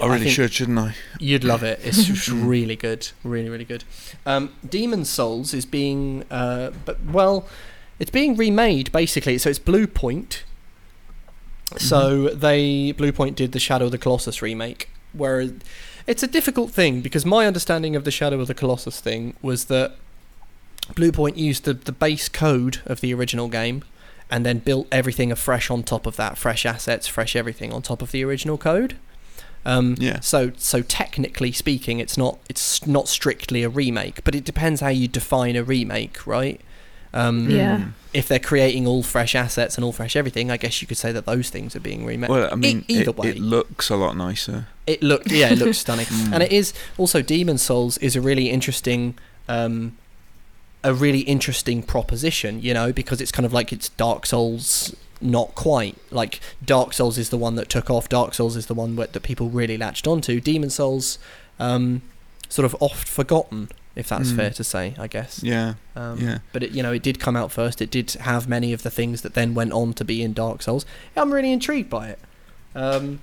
I really think should, shouldn't I? You'd love it. It's just really good, really, really good. Um, Demon Souls is being, uh, but well, it's being remade basically. So it's Blue Point. So they Blue Point did the Shadow of the Colossus remake, where it's a difficult thing because my understanding of the Shadow of the Colossus thing was that Blue Point used the the base code of the original game and then built everything afresh on top of that, fresh assets, fresh everything on top of the original code. Um, Yeah. So so technically speaking, it's not it's not strictly a remake, but it depends how you define a remake, right? Um, Yeah. Hmm. If they're creating all fresh assets and all fresh everything, I guess you could say that those things are being remade. Well, I mean, E- either it, way, it looks a lot nicer. it looked yeah, it looks stunning, Mm. and it is also Demon Souls is a really interesting. Um, a really interesting proposition, you know, because it's kind of like it's Dark Souls, not quite. Like Dark Souls is the one that took off. Dark Souls is the one that, that people really latched onto. Demon Souls, um, sort of oft forgotten, if that's Mm. fair to say, I guess. Yeah, Um, yeah. But it, you know, it did come out first. It did have many of the things that then went on to be in Dark Souls. I'm really intrigued by it. Um,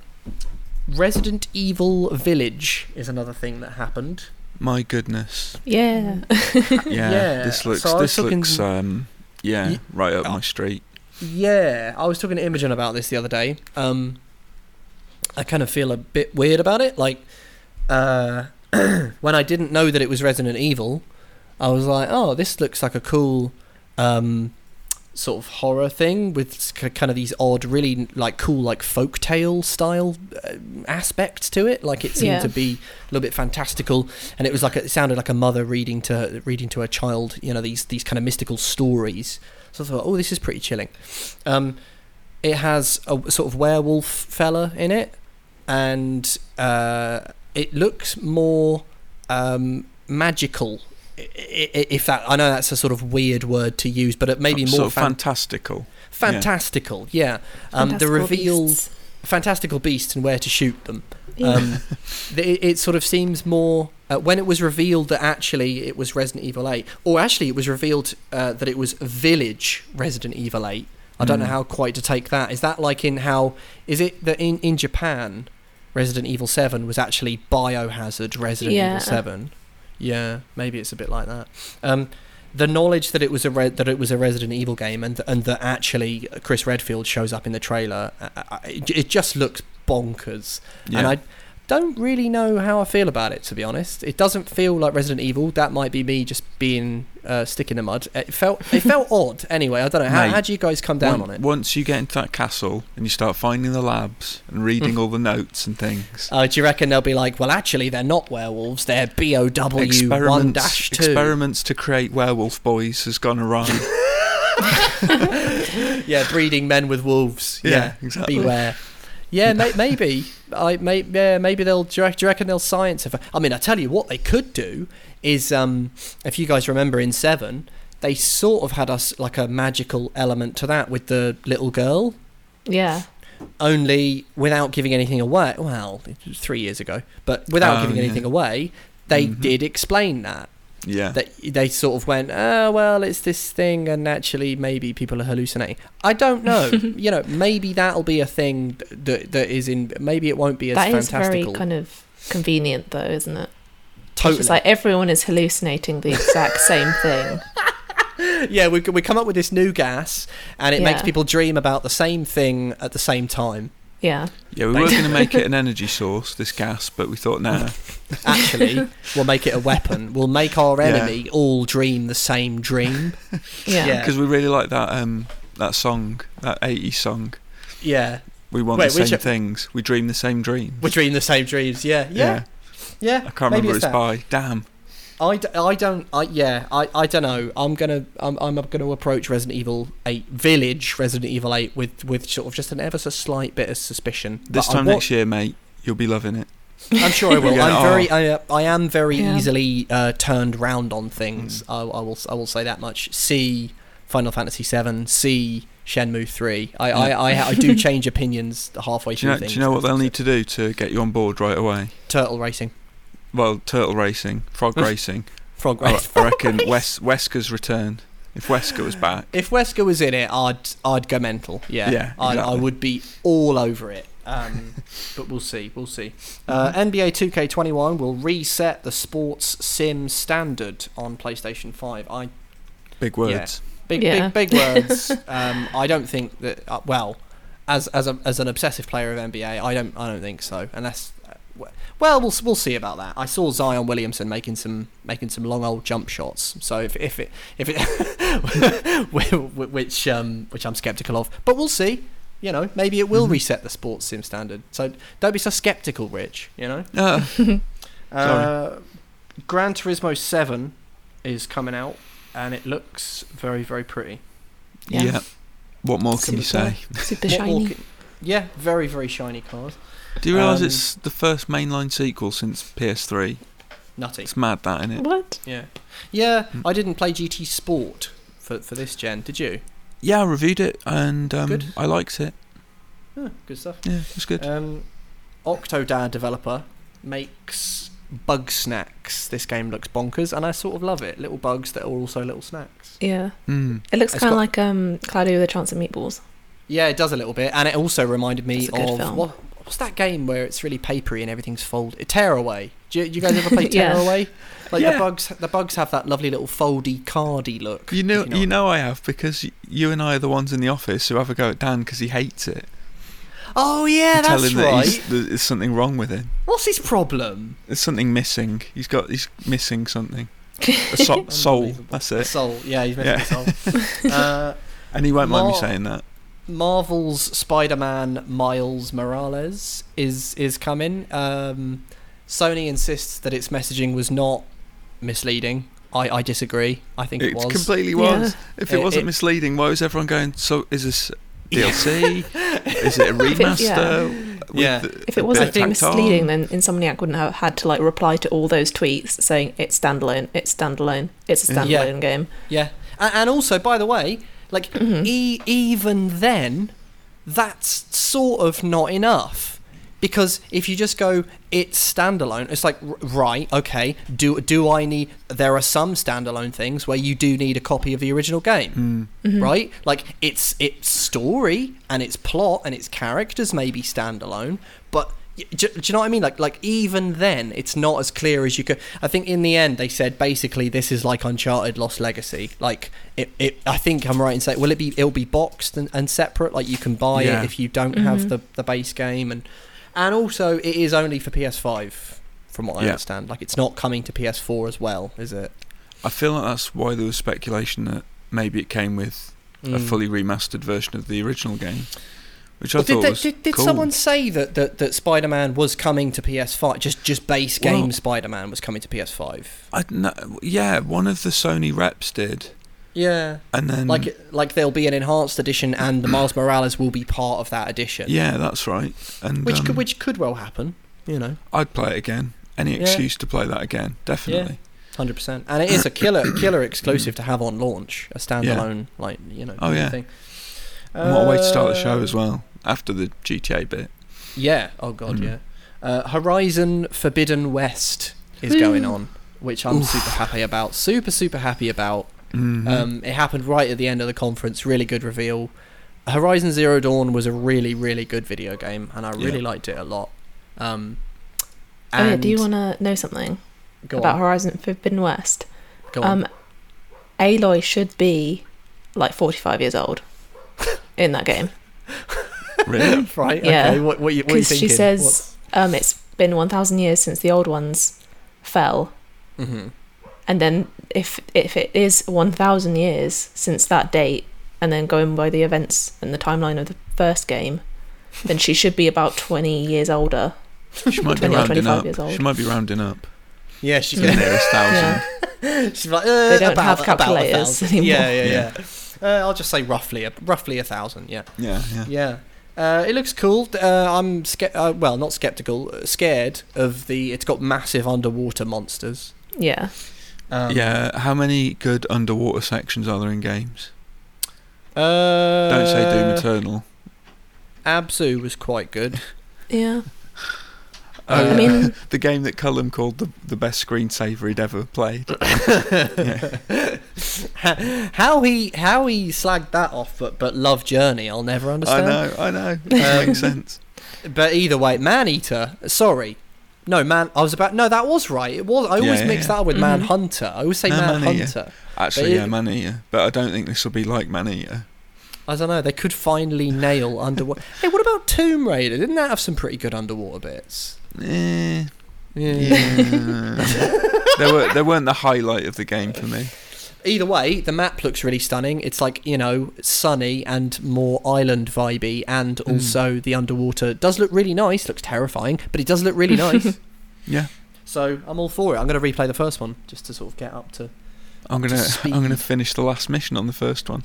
Resident Evil Village is another thing that happened. My goodness. Yeah. Yeah, Yeah, this looks so this talking- looks um yeah, Ye- right up my street. Yeah, I was talking to Imogen about this the other day. Um, I kind of feel a bit weird about it. Like, uh, when I didn't know that it was Resident Evil, I was like, "Oh, this looks like a cool, um, sort of horror thing with kind of these odd, really like cool, like folktale style uh, aspects to it. Like it seemed Yeah. to be a little bit fantastical, and it was like it sounded like a mother reading to reading to a child. You know, these these kind of mystical stories. So I thought, oh, this is pretty chilling. Um, it has a sort of werewolf fella in it, and uh, it looks more um, magical. I- i- If that, I know that's a sort of weird word to use, but it may be sort more of fan- fantastical. fantastical. Yeah, um, the Fantastical reveal, beasts. fantastical beasts and where to shoot them. Yeah. Um, it, it sort of seems more uh, when it was revealed that actually it was Resident Evil 8, or actually it was revealed uh, that it was Village Resident Evil 8. I don't know Mm. how quite to take that. Is that like in how is it that in in Japan Resident Evil 7 was actually Biohazard Resident Yeah. Evil 7? Yeah, maybe it's a bit like that. Um, the knowledge that it was a re- that it was a Resident Evil game and and that actually Chris Redfield shows up in the trailer, uh, uh, it, it just looks bonkers. Yeah. And I don't really know how I feel about it, to be honest. It doesn't feel like Resident Evil. That might be me just being uh, stick in the mud. It felt it felt odd. Anyway, I don't know. How, Mate, how do you guys come down Once- on it? Once you get into that castle and you start finding the labs and reading Mm. all the notes and things, Oh, do you reckon they'll be like, well, actually, they're not werewolves. They're BOW one experiments, dash two. experiments to create werewolf boys has gone awry. yeah, breeding men with wolves. Yeah, Yeah, exactly. beware. Yeah, may- maybe. I may, yeah, maybe they'll. Do you, reckon, do you reckon they'll science? If I mean, I tell you what, they could do is, um, if you guys remember in Seven, they sort of had us like a magical element to that with the little girl, Yeah. only without giving anything away. Well, it was three years ago, but without Oh, giving yeah. anything away, they Mhm. did explain that. Yeah. that they sort of went, oh well, it's this thing, and actually maybe people are hallucinating. I don't know. you know, maybe that'll be a thing that that is in. Maybe it won't be as That is fantastical. very kind of convenient, though, isn't it? It's totally. just like everyone is hallucinating the exact same thing. yeah, we we come up with this new gas, and it makes people dream about the same thing at the same time. Yeah. yeah, we were going to make it an energy source, this gas, but we thought, nah. Actually, we'll make it a weapon. We'll make our Yeah. enemy all dream the same dream. Yeah. Yeah. Because we really like that um, that song, that 80s song. Yeah, We want Wait, the which- same things. We dream the same dreams. we dream the same dreams. Yeah, yeah, yeah. I can't maybe remember it's it's by. Damn. I, d- I don't I yeah I, I don't know. I'm gonna I'm, I'm gonna approach Resident Evil 8 Village Resident Evil 8 with with sort of just an ever so slight bit of suspicion. This But I time wa- next year, mate, you'll be loving it. I'm sure I will. Yeah, I'm oh. very I, uh, I am very Yeah. easily uh, turned round on things. I, I will I will say that much. See Final Fantasy 7 see Shenmue 3 I, I, I, I do change opinions halfway Do you through know, things do you know what they'll need to do to get you on board right away? Turtle racing Well, turtle racing, frog racing. Frog I, I reckon Wes, Wesker's returned. If Wesker was back, If Wesker was in it, I'd I'd go mental. Yeah, Yeah, I, I would be all over it. Um, but we'll see, we'll see. Uh. NBA 2K21 will reset the sports sim standard on PlayStation 5. I big words. big Yeah. big big words. um, I don't think that. Uh, well, as as a, as an obsessive player of NBA, I don't I don't think so. Unless. Uh, Well, we'll we'll see about that. I saw Zion Williamson making some making some long old jump shots. So if if it if it which um which I'm skeptical of, but we'll see. You know, maybe it will Mhm. reset the sports sim standard. So don't be so skeptical, Rich. You know. Ah, Uh, Gran Turismo Seven is coming out, and it looks very very pretty. yeah. Yeah. What more can you say? Super shiny. can- yeah, very very shiny cars. Do you realise Um, it's the first mainline sequel since PS3? Nutty. It's mad, that, isn't it? What? Yeah, yeah. Mm. I didn't play GT Sport for for this gen. Did you? Yeah, I reviewed it and um, Good. I liked it. Huh, good stuff. Yeah, it's good. Um, Octodad developer makes Bugsnax. This game looks bonkers, and I sort of love it. Little bugs that are also little snacks. Yeah. Mm. It looks kind of got- like um, Cloudy with a Chance of Meatballs. Yeah, it does a little bit, and it also reminded me It's a good of film. what what's that game where it's really papery and everything's folded? Tearaway. Do you, you guys ever play Yeah. Tearaway? Like Yeah. the bugs, the bugs have that lovely little foldy cardy look. You know, if you know, I have because you and I are the ones in the office who have a go at Dan because he hates it. Oh yeah, You tell that's him that right. he's, there's something wrong with him. What's his problem? There's something missing. He's got. He's missing something. A so- soul. Unbelievable. That's The it. soul. Yeah, he's missing Yeah. the soul. uh, And he won't mind me saying that. Marvel's Spider-Man Miles Morales is is coming. Um, Sony insists that its messaging was not misleading. I, I disagree. I think it, It was. completely Yeah. was. If it, It- wasn't it- misleading, why was everyone going? So is this DLC? is it a If it- yeah. remaster? with Yeah. the- If it wasn't tacked misleading, on? then Insomniac wouldn't have had to like reply to all those tweets saying it's standalone, it's standalone, it's a standalone Yeah. game. Yeah, and, and also, by the way, like Mhm. e- even then, that's sort of not enough. Because if you just go, it's standalone. It's like, right, okay. Do do I need? There are some standalone things where you do need a copy of the original game, Mm. Mhm. right? Like its its story and its plot and its characters may be standalone, but Y- Do, do you know what I mean? Like, like even then, it's not as clear as you could. I think in the end, they said basically this is like Uncharted Lost Legacy. Like, it, it I think I'm right in saying, will it be? It'll be boxed and, and separate. Like, you can buy Yeah. it if you don't Mhm. have the the base game, and and also it is only for PS5, from what I Yeah. understand. Like, it's not coming to PS4 as well, is it? I feel like that's why there was speculation that maybe it came with a Mm. fully remastered version of the original game, which I Well, did thought they- was did, did cool. someone say that, that, that Spider Man was coming to PS5? Just just base Well- game Spider Man was coming to PS5. I know, yeah, one of the Sony reps did, Yeah, and then like like there'll be an enhanced edition, and the Miles Morales will be part of that edition. yeah, that's right. And which um, could which could well happen. You know, I'd play it again. Any Yeah. excuse to play that again, definitely. hundred percent. And it is a killer killer exclusive to have on launch, a standalone like you know. Oh, yeah. Thing. And what a way to start the show Uh, as well after the GTA bit. Yeah. Oh god. Mm. Yeah. Uh, Horizon Forbidden West is going on, which I'm Oof. super happy about. Super super happy about. Mhm. Um, it happened right at the end of the conference. Really good reveal. Horizon Zero Dawn was a really, really good video game, and I really Yeah. liked it a lot. Um, Oh yeah, do you want to know something go about on, Horizon Forbidden West? go on. Um, Aloy should be like 45 years old in that game really? right? yeah. Okay. What, what you what you because she says um, it's been 1,000 years since the old ones fell, hmm and then if if it is 1,000 years since that date, and then going by the events and the timeline of the first game, then she should be about 20 years older. She might be rounding up. years. She might be rounding up. Yeah, she's To the gonna. nearest thousand. Yeah. she's like, uh, They don't about, have a calculators thousand. anymore. Yeah, yeah, Yeah. yeah. Uh, I'll just say roughly, a, roughly a thousand. Yeah, Yeah, yeah. yeah. Uh, it looks cool. Uh, I'm sca- uh, well, not skeptical, uh, scared of the. It's got massive underwater monsters. Yeah. Um, yeah, how many good underwater sections are there in games? Uh, Don't say Doom Eternal. Abzu was quite good. Yeah. Uh, I mean, the game that Cullum called the the best screensaver he'd ever played. yeah. how he how he slagged that off, but but Love Journey, I'll never understand. I understand. know, I know. It Um, makes sense. But either way, Man Eater. Sorry, no man. I was about no. That was right. It was. I always yeah, mix yeah. that up with Mhm. Man Hunter. I always say No, Man Man Hunter. Actually, it- yeah, Man Eater. But I don't think this will be like Man Eater. I don't know. They could finally nail underwater. hey, what about Tomb Raider? Didn't that have some pretty good underwater bits? Eh, Yeah. yeah. they were they weren't the highlight of the game for me. Either way, the map looks really stunning. It's like you know, sunny and more island vibey, and Mm. also the underwater does look really nice. Looks terrifying, but it does look really nice. Yeah, so I'm all for it. I'm going to replay the first one just to sort of get up to. I'm gonna speed. I'm gonna finish the last mission on the first one,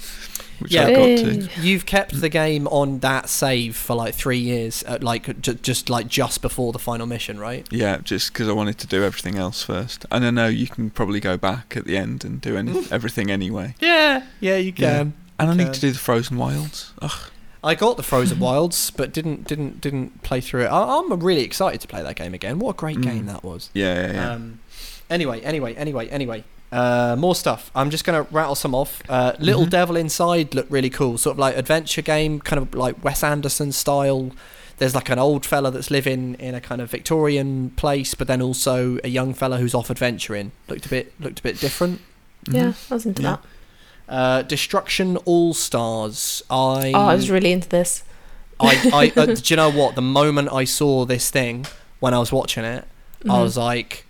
which Yeah. I got to. You've kept the game on that save for like three years, at like j- just like just before the final mission, right? Yeah, just because I wanted to do everything else first, and I know you can probably go back at the end and do any everything anyway. Yeah, yeah, you can. Yeah. And I need to do the Frozen Wilds. Ugh, I got the Frozen Wilds, but didn't didn't didn't play through it. I, I'm really excited to play that game again. What a great Mm. game that was. yeah, yeah, yeah. Um, anyway, anyway, anyway, anyway. Uh, more stuff. I'm just gonna rattle some off. Uh, Little Mhm. Devil Inside looked really cool. Sort of like adventure game, kind of like Wes Anderson style. There's like an old fella that's living in a kind of Victorian place, but then also a young fella who's off adventuring. Looked a bit looked a bit different. Mhm. Yeah, I was into Yeah. that. Uh, Destruction All Stars. I Oh, I was really into this. I, I uh, do you know what? The moment I saw this thing when I was watching it, I Mhm. was like,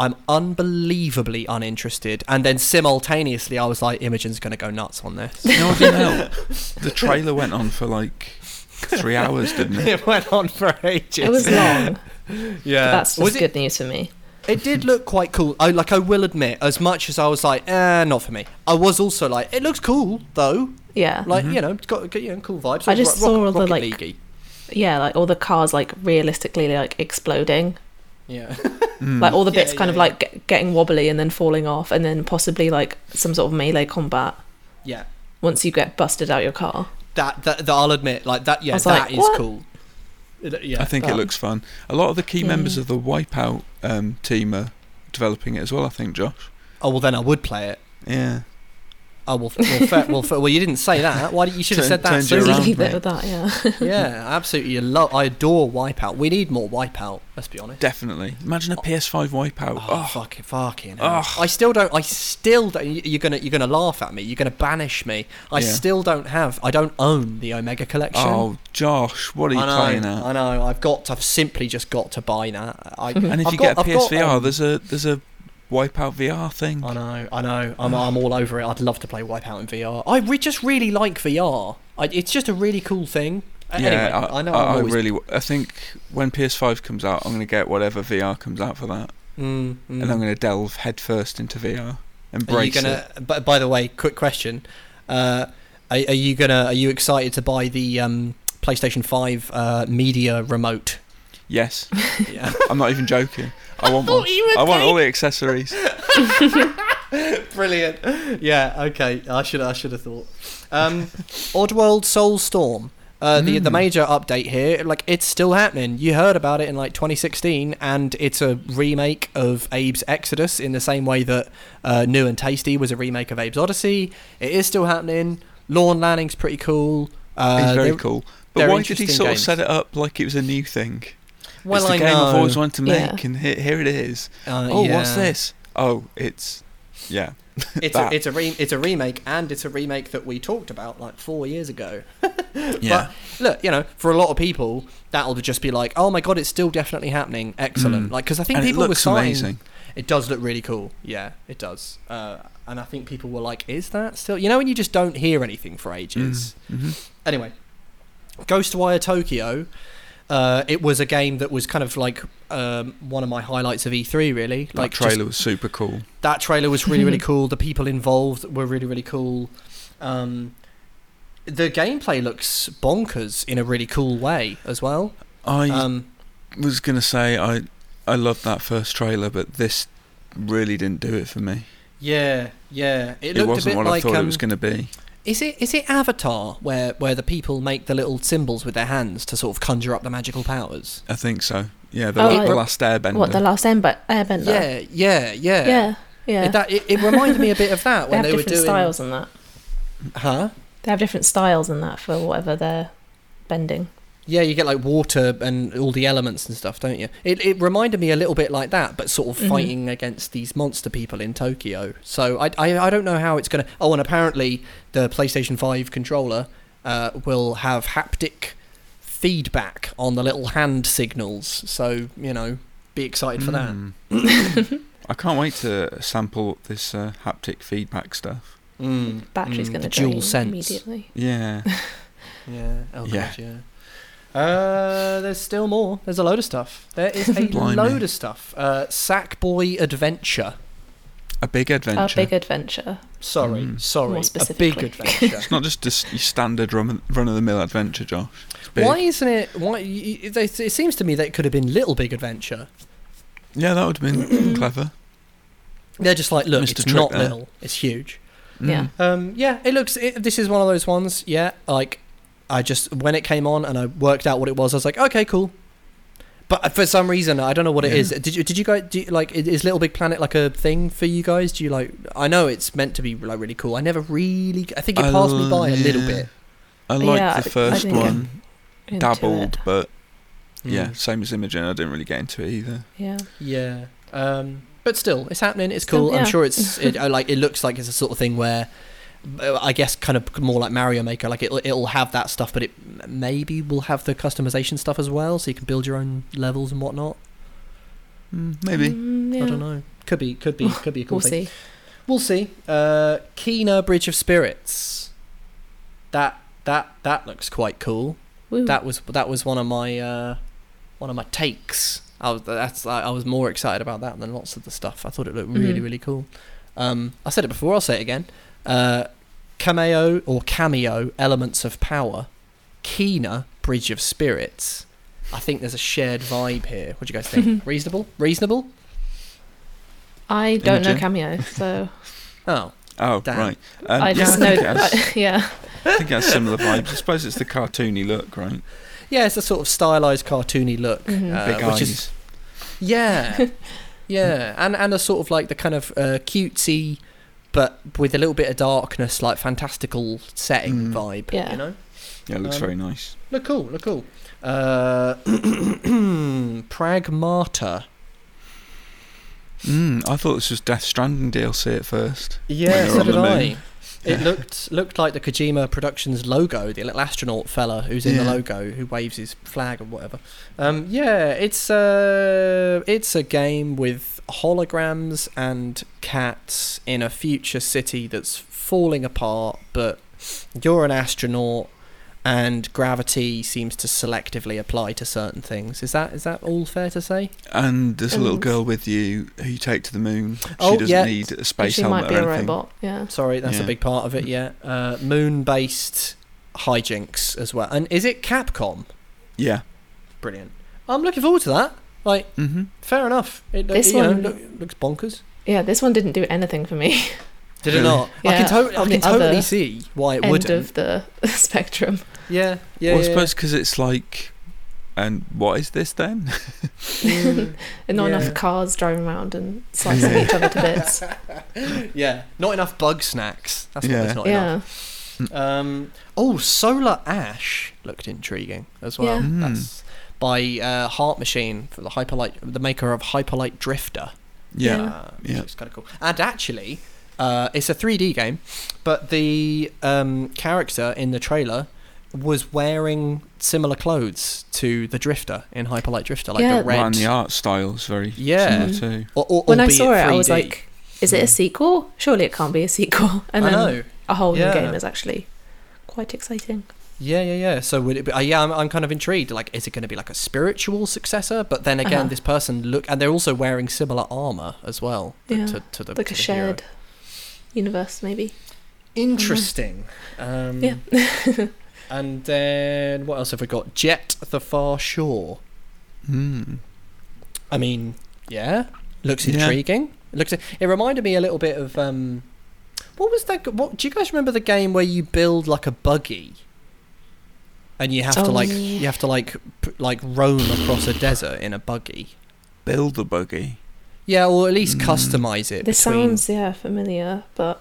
I'm unbelievably uninterested. And then simultaneously, I was like, Imogen's going to go nuts on this. You know what didn't help? The trailer went on for like three hours, didn't it? it went on for ages. It was long. yeah. but that's was just it, good news for me. it did look quite cool. I like. I will admit, as much as I was like, eh, not for me. I was also like, it looks cool though. Yeah. Like Mhm. you know, it's got you know, cool vibes. I just Ro- saw Rock- all the, like- League-y. Yeah, like all the cars like realistically like exploding. Yeah. Mm. Like all the Yeah, bits kind yeah, of like get, getting wobbly and then falling off and then possibly like some sort of melee combat yeah. once you get busted out your car. That, that that I'll admit, like that. Yeah, I was that like, is what? cool. It- yeah. I think it looks fun. A lot of the key members of the Wipeout um, team are developing it as well. I think Josh. Oh well, then I would play it. Yeah. Oh well, well, fair, well, fair, well, you didn't say that. Why? did- You should have said that. turned you around. Leave it with that, yeah. yeah, absolutely. You lo- I adore Wipeout. We need more Wipeout. Let's be honest. Definitely. Imagine a PS5 wipeout. Oh, Oh, fucking, fucking. hell. Ugh. I still don't. I still don't. you- You're gonna, you're gonna laugh at me. You're gonna banish me. I Yeah. still don't have. I don't own the Omega collection. oh, Josh, what are you I know, playing I know. I've got. to- I've simply just got to buy that. I, And if I've you got- get a I've got, PSVR, um, there's a there's a wipeout VR thing. I know, I know. I'm, I'm all over it. I'd love to play Wipeout in VR. I re- just really like VR. I, it's just a really cool thing. A- Yeah, anyway, I, I know. I, I'm I always, really. w- I think when PS5 comes out, I'm going to get whatever VR comes out for that, Mm, mm. and I'm going to delve headfirst into VR. Are you Embrace gonna? it. But by the way, quick question: uh, are, are you gonna? Are you excited to buy the um, PlayStation Five uh, media remote? Yes, Yeah. I'm not even joking. I want one. I want all the accessories. Brilliant. Yeah. Okay. I should. I should have thought. Um, Oddworld Soulstorm. Uh, the the Mm. major update here, like it's still happening. You heard about it in like 2016, and it's a remake of Abe's Exodus in the same way that uh, New and Tasty was a remake of Abe's Odyssey. It is still happening. Lorne Lanning's pretty cool. Uh, It's very cool. But why did he sort games. of set it up like it was a new thing? Well, it's the I game I've always wanted to Yeah. make, and here, here it is. Uh, oh, what's this? Oh, it's yeah. It's a, it's a re- it's a remake, and it's a remake that we talked about like four years ago. Yeah. But look, you know, for a lot of people, that'll just be like, oh my god, it's still definitely happening. Excellent. Mm. Like, because I think and people were saying it does look really cool. Yeah, it does. Uh, and I think people were like, is that still? You know, when you just don't hear anything for ages. hmm Anyway, Ghostwire Tokyo. Uh, it was a game that was kind of like um, one of my highlights of E3. Really, That like just trailer was super cool. that trailer was really really cool the people involved were really really cool um, the gameplay looks bonkers in a really cool way as well I um, was gonna say I I loved that first trailer, but this really didn't do it for me. yeah yeah it It, looked a wasn't bit what I like thought um, it was gonna be. Is it is it avatar where where the people make the little symbols with their hands to sort of conjure up the magical powers I think so. Yeah, the, Oh, la- the last Airbender. What, the last Ember- Airbender? yeah yeah yeah Yeah, yeah. It, that, it, it reminded me a bit of that they when have they, were doing styles in that. huh They have different styles in that for whatever they're bending. Yeah, you get like water and all the elements and stuff, don't you? It it reminded me a little bit like that, but sort of Mhm. fighting against these monster people in Tokyo. So I, I, I don't know how it's gonna. Oh, and apparently the PlayStation Five controller uh, will have haptic feedback on the little hand signals. So you know, be excited for that. Mm. I can't wait to sample this uh, haptic feedback stuff. Mm. Battery's Mm, going to dual drain sense. immediately. Yeah. Yeah. Oh Yeah. god, yeah. Uh, there's still more. There's a load of stuff. There is a load of stuff. Uh, Sackboy Adventure. A big adventure. Our big adventure. Sorry, Mm. sorry. More A big adventure. It's not just a standard run, run of the mill adventure, Josh. Why isn't it? Why? y- y- It it seems to me that it could have been Little Big Adventure. Yeah, that would have been clever. They're just like, look, Missed a it's trick not there. little, it's huge. Yeah. Mm. Um, yeah, it looks. It, this is one of those ones. Yeah, like I just when it came on and I worked out what it was, I was like, okay, cool. But for some reason, I don't know what it Yeah. is. Did you? Did you guys? Do you, like, is Little Big Planet like a thing for you guys? Do you like? I know it's meant to be like really cool. I never really. I think it I passed me by a little yeah. bit. I liked Yeah, I- I the first didn't one. Dabbled, it. but yeah, Mm. same as Imogen. I didn't really get into it either. Yeah. Yeah. Um, but still, it's happening. It's Still, cool. I'm sure it's it, like. It looks like it's a sort of thing where, I guess, kind of more like Mario Maker. Like it'll it'll have that stuff, but it maybe will have the customization stuff as well, so you can build your own levels and whatnot. Mm, maybe. Mm, yeah. I don't know. Could be. Could be. Could be a cool We'll thing. see. We'll see. Uh, Kena Bridge of Spirits. That that that looks quite cool. Woo. That was that was one of my uh, one of my takes. I was that's I I was more excited about that than lots of the stuff. I thought it looked really Mhm. really cool. Um, I said it before. I'll say it again. Uh, cameo or cameo elements of power. Kena Bridge of Spirits. I think there's a shared vibe here. What do you guys think? Reasonable? Reasonable? I don't know Cameo, so Oh, Oh, Damn. right. Um, I yeah, just I know think, it has, that. Yeah. I think it has similar vibes. I suppose it's the cartoony look, right? yeah. It's a sort of stylized, cartoony look, Mhm. uh, Big which eyes. is yeah, yeah, and and a sort of like the kind of uh, cutesy but with a little bit of darkness, like fantastical setting Mm. vibe. Yeah. You know, Yeah, it looks Um, very nice. look cool, look cool. Uh, Pragmata. Mm, I thought this was Death Stranding DLC at first. Yeah, so did I. moon. It looked looked like the Kojima Productions logo, the little astronaut fella who's in the logo who waves his flag or whatever. Um, yeah, it's uh, it's a game with holograms and cats in a future city that's falling apart, but you're an astronaut and gravity seems to selectively apply to certain things. Is that is that all fair to say? And there's a little girl with you who you take to the moon. Oh, she doesn't yeah. need a space she helmet might be or a anything. robot. Yeah. Sorry, that's a big part of it. Yeah, uh, moon-based hijinks as well. And is it Capcom? Yeah. Brilliant. I'm looking forward to that. Like, mm-hmm. fair enough. It This you know, one- look, looks bonkers. Yeah, this one didn't do anything for me. Did it Really? not? I can, to- I can totally see why it End wouldn't. End of the spectrum. Yeah, yeah. well, I yeah, suppose because it's like, and what is this then? Mm, And not Yeah. enough cars driving around and slicing each other to bits. yeah, not enough bug snacks. That's what Yeah. there's not enough. Yeah. Um, oh, Solar Ash looked intriguing as well. Yeah. Mm. That's by uh, Heart Machine for the Hyperlight, the maker of Hyperlight Drifter. Yeah. Yeah. uh, which Yeah. is kind of cool. And actually, uh, it's a 3D game, but the um, character in the trailer was wearing similar clothes to the Drifter in Hyperlight Drifter, like Yeah. the red. Well, and the art style is very Yeah. similar too. or, or, When I saw it, I was like, is it a sequel? Surely it can't be a sequel. And I then know. a whole Yeah. new game is actually quite exciting. Yeah, yeah, yeah. So would it be? Uh, yeah, I'm, I'm kind of intrigued. Like, is it going to be like a spiritual successor? But then again, Uh-huh. this person look, and they're also wearing similar armor as well. Yeah. To, to the Like a to the hero. shared universe, maybe. Interesting. Um, Yeah. and then what else have we got? Jet the Far Shore. Hmm. I mean, yeah, looks Yeah. intriguing. It looks. It reminded me a little bit of um, what was that? What do you guys remember the game where you build like a buggy, and you have to Oh, like yeah. you have to like p- like roam across a desert in a buggy. Build the buggy. Yeah, or at least Mm. customize it. This between, sounds, yeah, familiar, but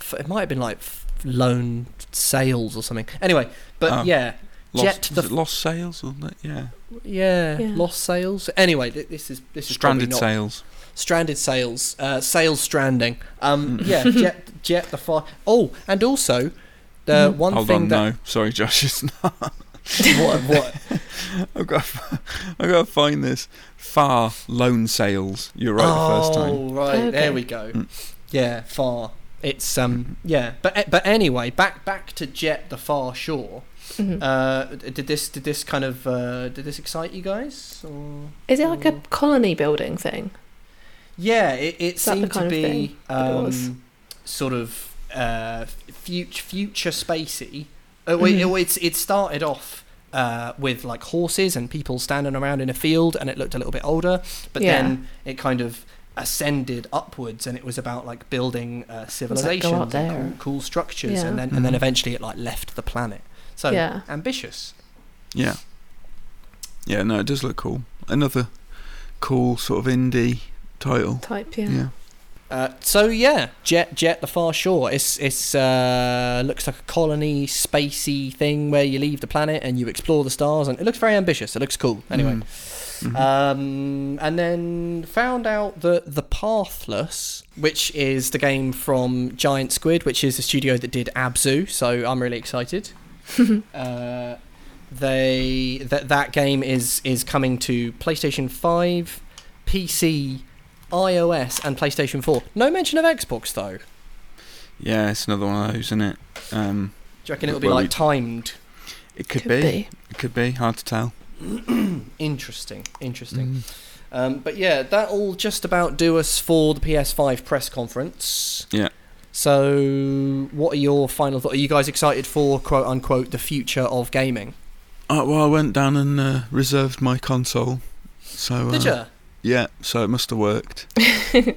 f- It might have been like f- lone sails or something. Anyway, but Oh. yeah, Lost, Jet the it Lost sales wasn't? Yeah. yeah, Yeah. lost sales. Anyway, th- this is this is Stranded probably not, Sails. Stranded sales, uh, sails stranding. Um, Mm. yeah, jet, jet the far. Oh, and also the Mhm. one Hold thing on, that no. Sorry, Josh, it's not. what what I've got, I've got to find this. Far Lone Sails. You're right the first time. Oh, right, there we go. Mm. Yeah, far. It's um, yeah, but but anyway, back back to Jet the Far Shore. mhm. Uh, did this did this kind of uh, did this excite you guys? Or? is it like a colony building thing? Yeah, it, it Is that the seemed to be thing that it was? um, sort of uh, future future spacey. Uh, well, Mhm. it, it's it started off uh, with like horses and people standing around in a field, and it looked a little bit older. But Yeah. then it kind of ascended upwards, and it was about like building uh, like, civilizations, up there. cool, cool structures, Yeah. and then and then Mhm. eventually it like left the planet. So Yeah. ambitious. Yeah. Yeah, no, it does look cool. Another cool sort of indie title. Type, yeah. Yeah. Uh, so yeah, Jet Jet the Far Shore. It's it's uh, looks like a colony spacey thing where you leave the planet and you explore the stars, and it looks very ambitious. It looks cool. Anyway, Mm. Mhm. um, and then found out that the Pathless, which is the game from Giant Squid, which is the studio that did Abzu. So I'm really excited. uh, they that that game is is coming to PlayStation Five, PC, iOS, and PlayStation Four. No mention of Xbox though. yeah, it's another one of those, isn't it? Um, Do you reckon it'll be like we- timed? it could, Could be. be. It could be. Hard to tell. Interesting, interesting. Mm. Um, but yeah, that'll just about do us for the PS5 press conference. Yeah. So, what are your final thoughts? Are you guys excited for quote unquote the future of gaming? Uh, well, I went down and uh, reserved my console. So Did uh, you? Yeah, so it must have worked.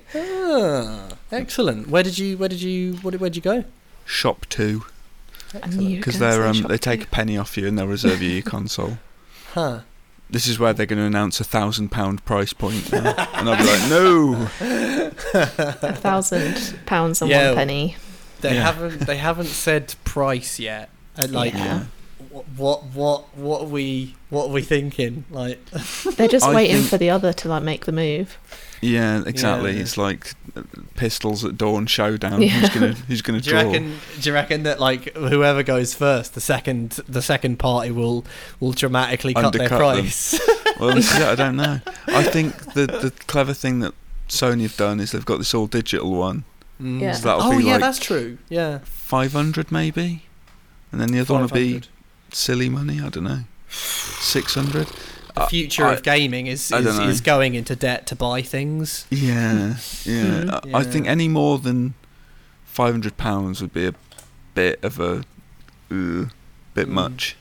Ah, excellent. Where did you? Where did you? Where did, where'd you go? ShopTo I knew Excellent. you were because they're um, they take Two. a penny off you and they'll reserve you your console. Huh. this is where they're going to announce a thousand pound price point, now. and I'll be like, no. A thousand pounds and Yeah. one penny. They Yeah. haven't they haven't said price yet. And like Yeah. Wh- what what what are we what are we thinking? Like They're just I waiting think- for the other to like make the move. Yeah, exactly. Yeah. It's like uh, pistols at dawn showdown. Yeah. Who's gonna Who's gonna do you draw? reckon do you reckon that like whoever goes first, the second the second party will will dramatically cut their Undercut them. price? Well, this is it, I don't know. I think the the clever thing that Sony have done is they've got this all digital one. Mm. Yeah. So that'll oh be yeah, like that's true. Yeah. five hundred maybe, and then the other one will be 500. Silly money. I don't know, six hundred. the future I- of gaming is is, is going into debt to buy things. Yeah, yeah. Mm. I I think any more than five hundred pounds would be a bit of a uh, bit Mm. much.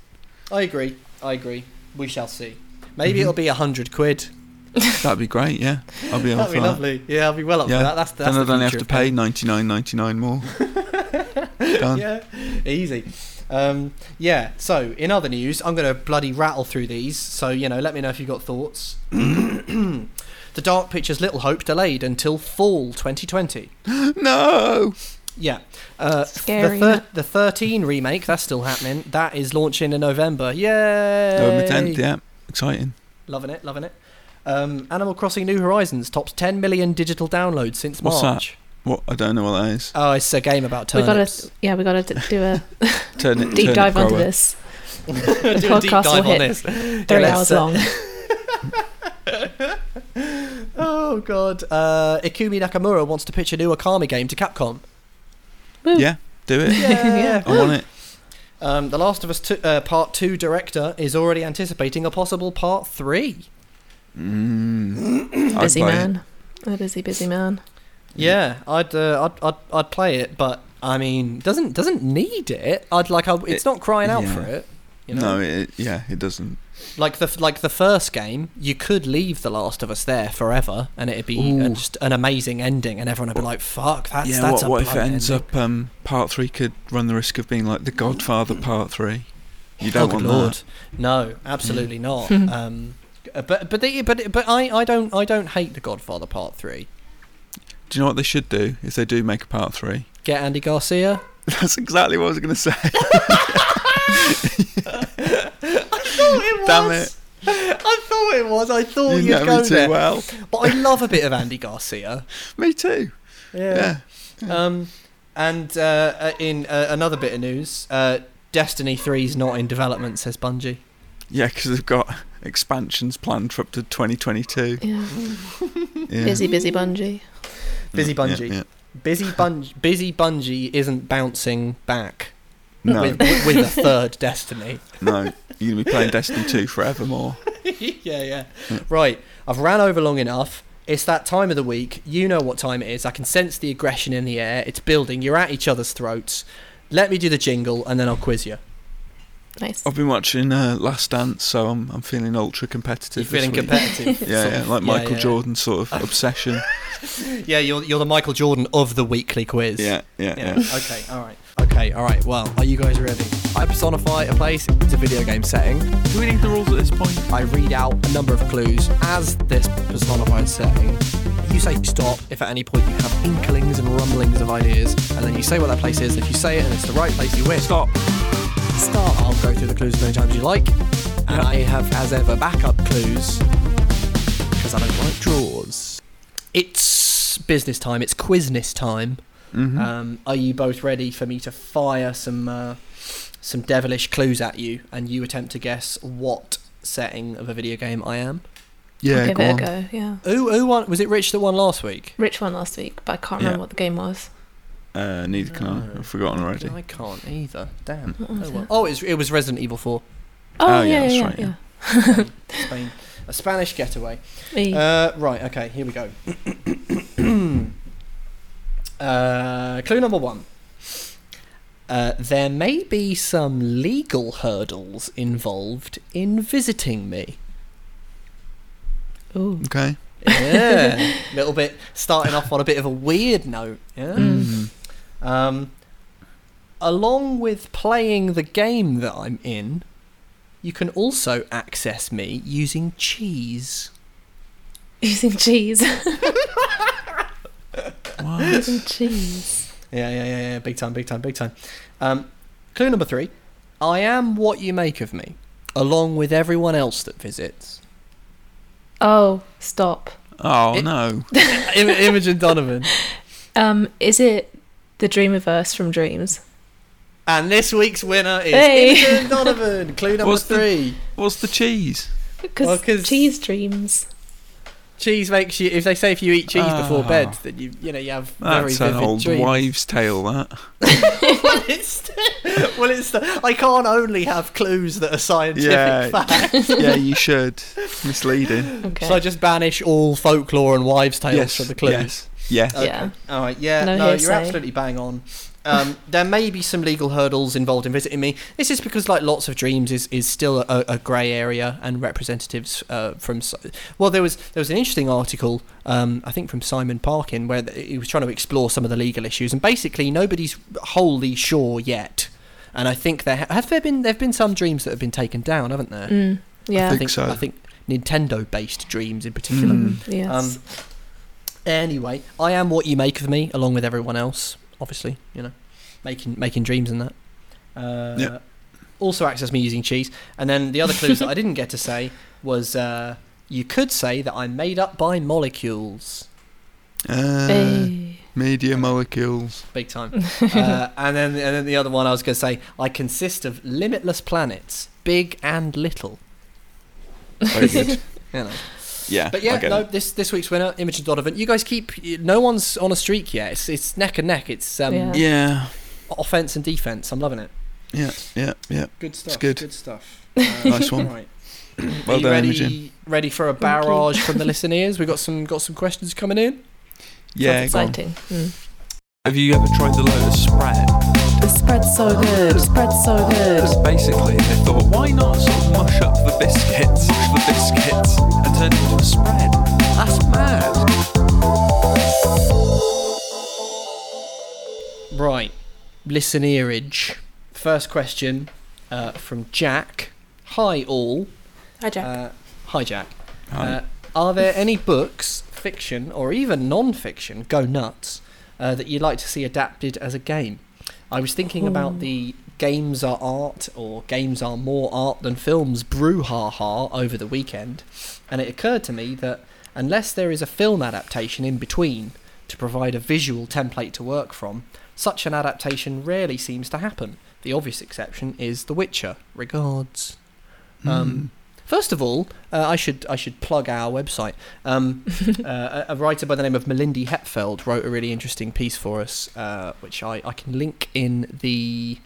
I agree. I agree. We shall see. Maybe Mhm. it'll be a hundred quid. That'd be great. Yeah, I'll be. That'd be that. lovely. Yeah, I'll be well up Yeah. for that. That's, that's then the I'd only have to pay ninety nine ninety nine more. Done. yeah, easy. Um, yeah. So, in other news, I'm going to bloody rattle through these. So, you know, let me know if you've got thoughts. the Dark Pictures Little Hope delayed until fall 2020. no. Yeah. Uh, Scary, The, innit? the 13 remake, that's still happening. That is launching in November. Yay! November tenth. Yeah, exciting. Loving it, loving it. Um, Animal Crossing New Horizons tops 10 million digital downloads since What's that? March. What I don't know what that is. Oh, it's a game about We turnips. gotta, yeah, we gotta do a Turn it. deep turn dive it onto this. Do a deep podcast will dive on hit this. Three let's, hours uh, long. Oh god. Uh, Ikumi Nakamura wants to pitch a new Okami game to Capcom. Woo. Yeah, do it. Yeah. I want it. Um, the Last of Us 2, uh, Part 2 director is already anticipating a possible Part 3. Mm. Busy buy it. man. A busy, busy man. Yeah, I'd, uh, I'd, I'd, I'd play it, but I mean, doesn't doesn't need it. I'd like, I, it's It- not crying out yeah. for it. You know? No, it, yeah, it doesn't. Like the like the first game, you could leave The Last of Us there forever, and it'd be a, just an amazing ending, and everyone would be like, "Fuck, that's yeah, that's what, a what if it ends ending. up um, part three could run the risk of being like The Godfather Part Three? You oh, don't good want lord, that. no, absolutely not. um, but but they, but but I, I don't I don't hate The Godfather Part Three. Do you know what they should do if they do make a part three? Get Andy Garcia. That's exactly what I was going to say. I thought it was. Damn it. I thought it was. I thought you you'd know go me too there. well. But I love a bit of Andy Garcia. Me too. Yeah. Um, and uh, uh, in uh, another bit of news, uh, Destiny 3's not in development, says Bungie. Yeah, because they've got expansions planned for up to 2022. Yeah. Yeah. Busy, busy Bungie. Busy Yeah, Bungie. yeah. Busy Bungie, busy Bungie isn't bouncing back No, with, with a third Destiny. no. You're going to be playing Destiny 2 forevermore. yeah, yeah. Yeah. Right, I've ran over long enough. It's that time of the week. You know what time it is. I can sense the aggression in the air. It's building. You're at each other's throats. Let me do the jingle and then I'll quiz you. Nice. I've been watching uh, Last Dance, so I'm I'm feeling ultra competitive. You're this feeling week. competitive. Yeah, yeah, of. like Michael yeah. Jordan sort of obsession. Yeah, you're you're the Michael Jordan of the weekly quiz. Yeah, yeah, Yeah. yeah. okay. All right. Okay. All right. Well, are you guys ready? I personify a place. It's a video game setting. Do we need the rules at this point? I read out a number of clues as this personified setting. You say stop if at any point you have inklings and rumblings of ideas, and then you say what that place is. If you say it and it's the right place, you win. Stop. Start. I'll go through the clues as many times as you like, and I have, as ever, backup clues because I don't like draws. It's business time. It's quizness time. hmm Um, are you both ready for me to fire some uh, some devilish clues at you, and you attempt to guess what setting of a video game I am? yeah, I'll give go it on. a go, yeah. Who who won? Was it Rich that won last week? Rich won last week, but I can't Yeah. remember what the game was. Uh, neither can I. I've forgotten already. I can't either. Damn. What was Oh, well. it? oh it's, it was Resident Evil 4. Oh, Oh, yeah, yeah, yeah, that's yeah. right, yeah. Spain. Spain. A Spanish getaway. Me. Uh, right. Okay. Here we go. uh, clue number one. Uh, there may be some legal hurdles involved in visiting me. Ooh. Okay. Yeah, little bit starting off on a bit of a weird note. Yeah. Mm. Um, along with playing the game that I'm in, you can also access me using cheese. Using cheese. What? Using cheese. Yeah, yeah, yeah, yeah. Big time, big time, big time. Um, clue number three I am what you make of me, along with everyone else that visits. Oh, stop. Oh It- no. Imogen Donovan. Um, is it the Dreamiverse from Dreams? And this week's winner is Hey. Imogen Donovan. Clue number What's the- three. What's the cheese? Because Well, 'cause- cheese dreams. Cheese makes you. If they say if you eat cheese before Ah. bed, then you you know you have very That's an old dreams. wives' tale. That. well, it's well, it's I can't only have clues that are scientific Yeah. facts. yeah, you should. Misleading. Okay. So I just banish all folklore and wives' tales yes. from the clues. Yes. Yes. Okay. Yeah. All right. Yeah. No No, you're hearsay. absolutely bang on. Um, there may be some legal hurdles involved in visiting me. This is because, like lots of dreams, is is still a, a grey area, and representatives uh, from well, there was there was an interesting article, um, I think from Simon Parkin, where he was trying to explore some of the legal issues, and basically nobody's wholly sure yet. And I think there ha- have there been there've been some dreams that have been taken down, haven't there? Mm, yeah. I think so. I think Nintendo-based dreams in particular. Mm. yes. Um, anyway, I am what you make of me, along with everyone else. Obviously, you know, making making dreams and that. Uh, Yeah. Also access me using cheese, and then the other clues that I didn't get to say was uh, you could say that I'm made up by molecules, Uh, Hey. Media molecules. big time. uh, and then and then the other one I was going to say I consist of limitless planets, big and little. Very good. You know. Yeah. But yeah, no, it. this this week's winner, Imogen Donovan. You guys keep. No one's on a streak yet. It's it's neck and neck. It's um, Yeah. Yeah. offense and defense. I'm loving it. Yeah. Yeah. Yeah. Good stuff. good. stuff. Nice one. Right. Well Are you done, ready, Imogen. ready for a barrage from the listeners? We've got some got some questions coming in. Yeah. Sounds exciting. Mm. Have you ever tried the Lotus spread? The spread's so good. The spread's so good. Because basically they thought, why not sort of mush up the biscuits, mush the biscuits, and turn it into a spread? That's mad. Right, listen earage. First question uh, from Jack. Hi all. Hi, Jack. Uh, hi Jack. Hi. Uh, are there any books, fiction, or even non-fiction, go nuts, uh, that you'd like to see adapted as a game? I was thinking about the games are art or games are more art than films brouhaha over the weekend, and it occurred to me that unless there is a film adaptation in between to provide a visual template to work from, such an adaptation rarely seems to happen. The obvious exception is The Witcher. Regards. Um, First of all, uh, I should I should plug our website. Um, uh, a, a writer by the name of Malindy Hetfeld wrote a really interesting piece for us, uh, which I, I can link in the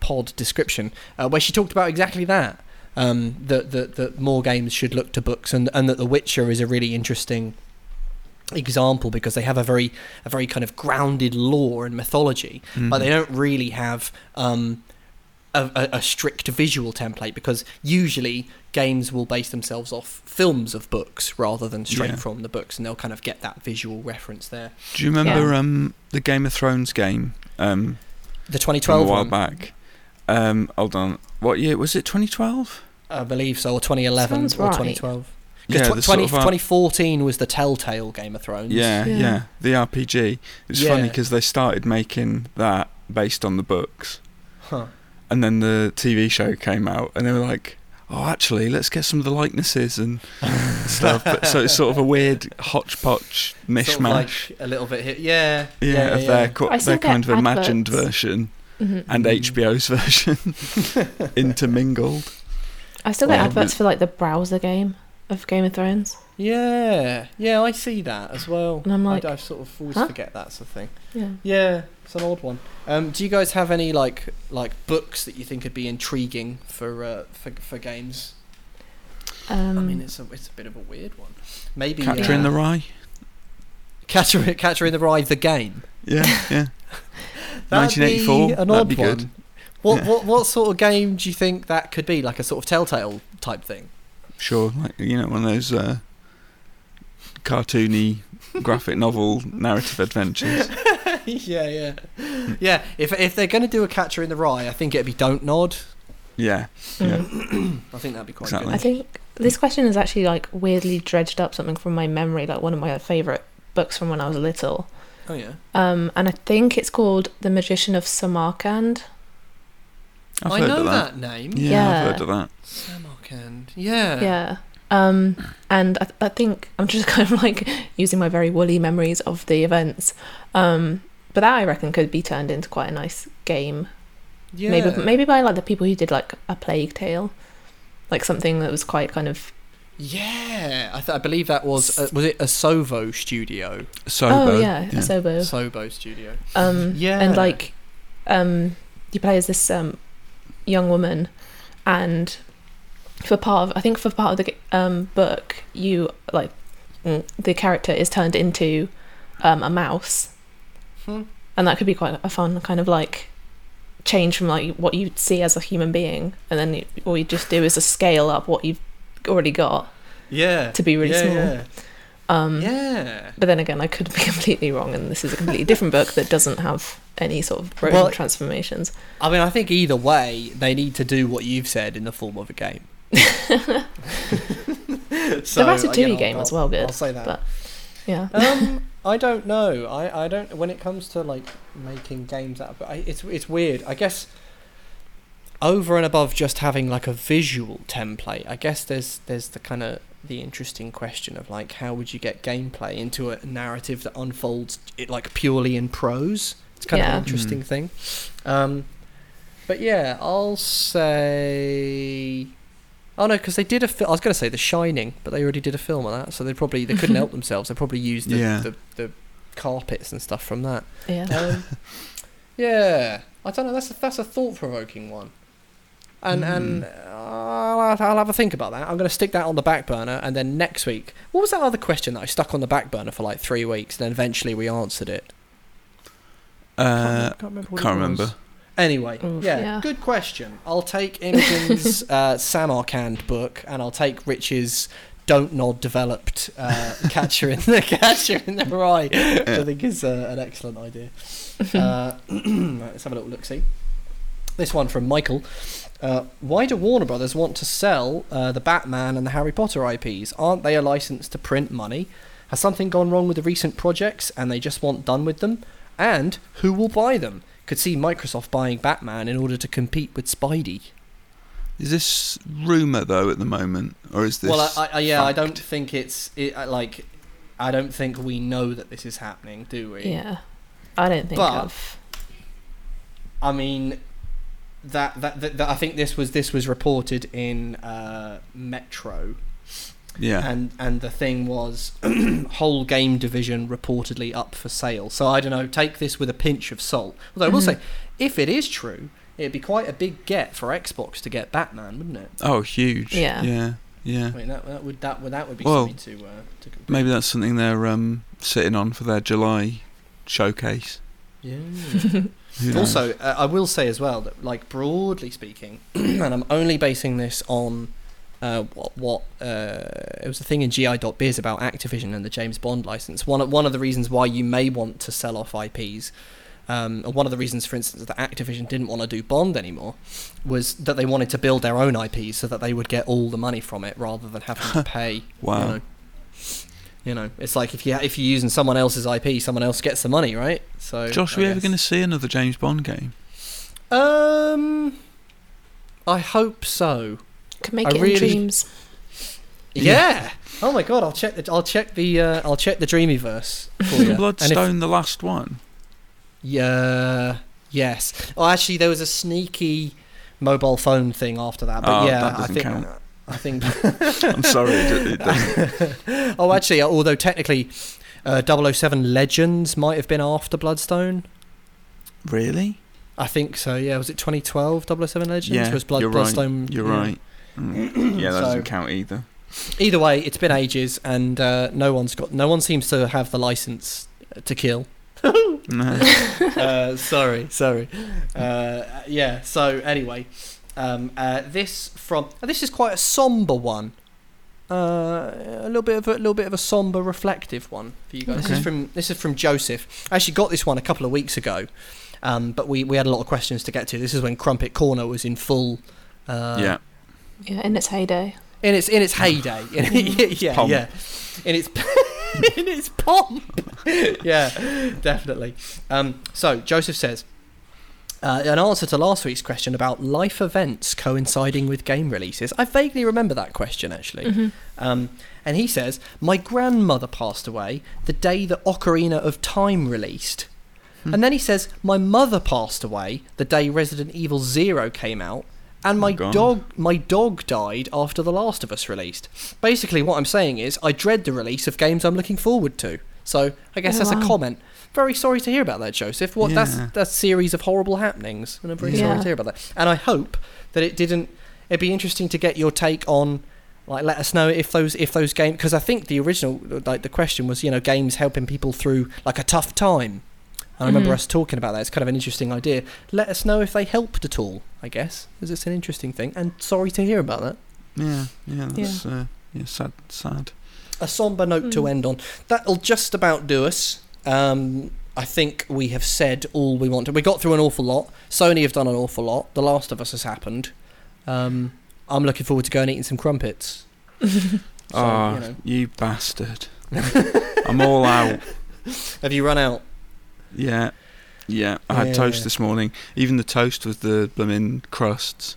pod description, uh, where she talked about exactly that. Um, that, that that more games should look to books, and and that The Witcher is a really interesting example because they have a very a very kind of grounded lore and mythology, Mm. but they don't really have um, a, a, a strict visual template because usually games will base themselves off films of books rather than straight Yeah. from the books, and they'll kind of get that visual reference there. Do you remember Yeah. um, the Game of Thrones game um, The from a 2012 while one, back? Um, hold on. What year was it? 2012? I believe so, or 2011 Sounds or right. 2012. Yeah, Because the tw- sort 20, of, uh, 2014 was the Telltale Game of Thrones. Yeah, yeah, Yeah. The RPG. It's funny because they started making that based on the books, Huh. And then the TV show came out, and they were like, "Oh, actually, let's get some of the likenesses and stuff." But, so it's sort of a weird hodgepodge mishmash. Sort of like a little bit here. Yeah. yeah, yeah, of yeah. their co- I their kind get of imagined adverts. version Mhm. and. HBO's version intermingled. I still get Well, adverts for like the browser game of Game of Thrones. Yeah, yeah, I see that as well. And I'm like, I, I sort of always huh? forget that's the thing. Yeah. Yeah, it's an old one. Um, do you guys have any like like books that you think would be intriguing for uh, for for games? Um, I mean, it's a it's a bit of a weird one. Maybe Catcher in uh, the Rye. Catcher Catcher in the Rye the game. Yeah, yeah. 1984, an that'd odd be good. one. What Yeah. what what sort of game do you think that could be? Like a sort of Telltale type thing. Sure, like you know, one of those uh, cartoony graphic novel narrative adventures. yeah, yeah, yeah. If if they're going to do a Catcher in the Rye, I think it'd be Don't Nod. Yeah. Yeah. Mm. I think that'd be quite Exactly. I think this question is actually like weirdly dredged up something from my memory, like one of my favorite books from when I was little. Oh yeah. Um, and I think it's called The Magician of Samarkand. I've I heard know of that, that. name. Yeah, Yeah. I've heard of that. Samarkand. Yeah. Yeah. Um, and I, I think I'm just kind of like using my very woolly memories of the events. Um, but that I reckon could be turned into quite a nice game. Yeah. Maybe maybe by like the people who did like a Plague Tale, like something that was quite kind of. Yeah. I, th- I believe that was uh, was it Asobo studio? Sobo. oh yeah, Asobo. Sobo studio. Um, Yeah. and like, um, you play as this um, young woman, and for part of I think for part of the um, book, you like mm, the character is turned into um, a mouse, Hmm. and that could be quite a fun kind of like change from like what you see as a human being, and then you, all you just do is to scale up what you've already got Yeah. to be really yeah, small. Yeah. Um, yeah. But then again, I could be completely wrong, and this is a completely different book that doesn't have any sort of Well- transformations. I mean, I think either way, they need to do what you've said in the form of a game. so, Ratatouille you know, game I'll- as well, good, I'll say that. but- Yeah. um, I don't know. I, I don't. When it comes to like making games out, of, I, it's it's weird. I guess over and above just having like a visual template, I guess there's there's the kind of the interesting question of like how would you get gameplay into a narrative that unfolds it like purely in prose. It's kind of an interesting thing. Um, but yeah, I'll say. Oh no, because they did a film. I was going to say The Shining, but they already did a film of that, so they probably they couldn't help themselves. They probably used the, Yeah. the, the carpets and stuff from that. yeah. Um, yeah, I don't know. That's a, that's a thought provoking one, and and I'll, I'll have a think about that. I'm going to stick that on the back burner, and then next week, what was that other question that I stuck on the back burner for like three weeks, and then eventually we answered it. Uh, can't, remember what it can't was. remember. Anyway, Oof, yeah, yeah. good question. I'll take Imogen's uh, Samarkand book, and I'll take Rich's Don't Nod developed uh, Catcher in the Catcher in the Rye. I think is uh, an excellent idea. Uh, let's have a little look. See this one from Michael. Uh, why do Warner Brothers want to sell uh, the Batman and the Harry Potter IPs? Aren't they a license to print money? Has something gone wrong with the recent projects and they just want done with them? And who will buy them? Could see Microsoft buying Batman in order to compete with Spidey. Is this rumor though at the moment, or is this? well, I, I, yeah, I don't think it's it, like. I don't think we know that this is happening, do we? Yeah. I don't think But- of. I mean, that, that that that I think this was this was reported in uh, Metro, Yeah. and and the thing was whole game division reportedly up for sale. So I don't know. Take this with a pinch of salt. Although I will Mhm. say, if it is true, it'd be quite a big get for Xbox to get Batman, wouldn't it? oh, huge. Yeah. Yeah. Yeah. I mean, that, that would that would that would be Well, something to uh, to. Maybe that's something they're um, sitting on for their July showcase. Yeah. Also, uh, I will say as well that, like broadly speaking, and I'm only basing this on uh, what what uh, it was a thing in GI.biz about Activision and the James Bond license. One of, one of the reasons why you may want to sell off IPs, um, one of the reasons, for instance, that Activision didn't want to do Bond anymore, was that they wanted to build their own IPs so that they would get all the money from it rather than having to pay. Wow. You know, you know, it's like if you if you're using someone else's IP, someone else gets the money, right? So, Josh, are we ever going to see another James Bond game? Um, I hope so. Could make I it really- in dreams. Yeah. Oh my god, I'll check the I'll check the uh, I'll check the Dreamiverse for you. Isn't if- Bloodstone the last one? yeah. Yes. Oh, actually, there was a sneaky mobile phone thing after that, but Oh, yeah, that I think count. I think. I'm sorry. It, it oh, actually, although technically, uh, 007 Legends might have been after Bloodstone. Really? I think so. Yeah, was it 2012 007 Legends? Yeah, was Blood you're right. You're yeah. right. Mm. Yeah, that So- doesn't count either. Either way, it's been ages, and uh, no one's got no one seems to have the license to kill. Uh, sorry, sorry. Uh, yeah. So anyway, um, uh, this from uh, this is quite a somber one. Uh, a little bit of a little bit of a somber, reflective one for you guys. This is from this is from Joseph. I actually got this one a couple of weeks ago, um, but we, we had a lot of questions to get to. This is when Crumpet Corner was in full Uh, yeah. Yeah, in its heyday. in its in its heyday. yeah, Pomp. yeah. In its in its pomp. yeah, definitely. Um, so Joseph says. Uh, an answer to last week's question about life events coinciding with game releases. I vaguely remember that question actually. hmm Um, and he says, My grandmother passed away the day that Ocarina of Time released. Hmm. And then he says, My mother passed away the day Resident Evil Zero came out. And my Oh, dog, my dog died after The Last of Us released. Basically, what I'm saying is, I dread the release of games I'm looking forward to. So I guess Oh, that's a comment. Very sorry to hear about that, Joseph. What that's Yeah. that's a series of horrible happenings, and I'm very sorry to hear about that. And I hope that it didn't. It'd be interesting to get your take on like let us know if those if those games because I think the original like the question was you know games helping people through like a tough time. I remember Mhm. us talking about that. It's kind of an interesting idea. Let us know if they helped at all. I guess because it's an interesting thing. And sorry to hear about that. Yeah, yeah, that's Uh, yeah, sad, sad. A somber note to Mm. end on. That'll just about do us. Um, I think we have said all we want to. We got through an awful lot. Sony have done an awful lot. The Last of Us has happened. Um, I'm looking forward to going and eating some crumpets. So, oh, you know. you bastard! I'm all out. Have you run out? Yeah, yeah. I had Yeah. toast this morning. Even the toast with the blooming crusts,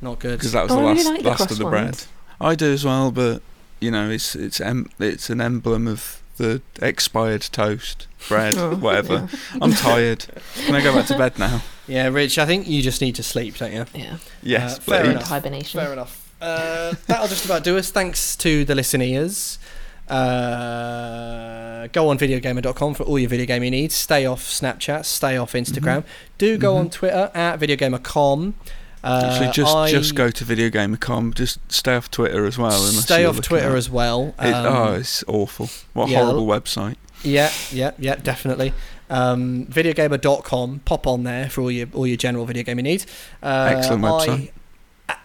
Not good. because that was Oh, the I really last like the last of the bread. ones. I do as well, but you know, it's it's em- it's an emblem of the expired toast bread, Oh, whatever. I'm tired. Can I go back to bed now? Yeah, Rich, I think you just need to sleep, don't you? Yeah. Yes, Uh, fair enough. Hibernation. Fair enough. Uh, that'll just about do us. Thanks to the listeners. Uh, go on videogamer.com for all your video gaming needs. Stay off Snapchat. Stay off Instagram. Do go on Mhm. Twitter at videogamer.com. Uh, Actually, just I just go to videogamer.com. Just stay off Twitter as well. stay off Twitter as well. It, Um, oh, it's awful. What a yeah, horrible website. Yeah, yeah, yeah, definitely. Um, videogamer.com. Pop on there for all your all your general video gaming needs. Uh, Excellent website.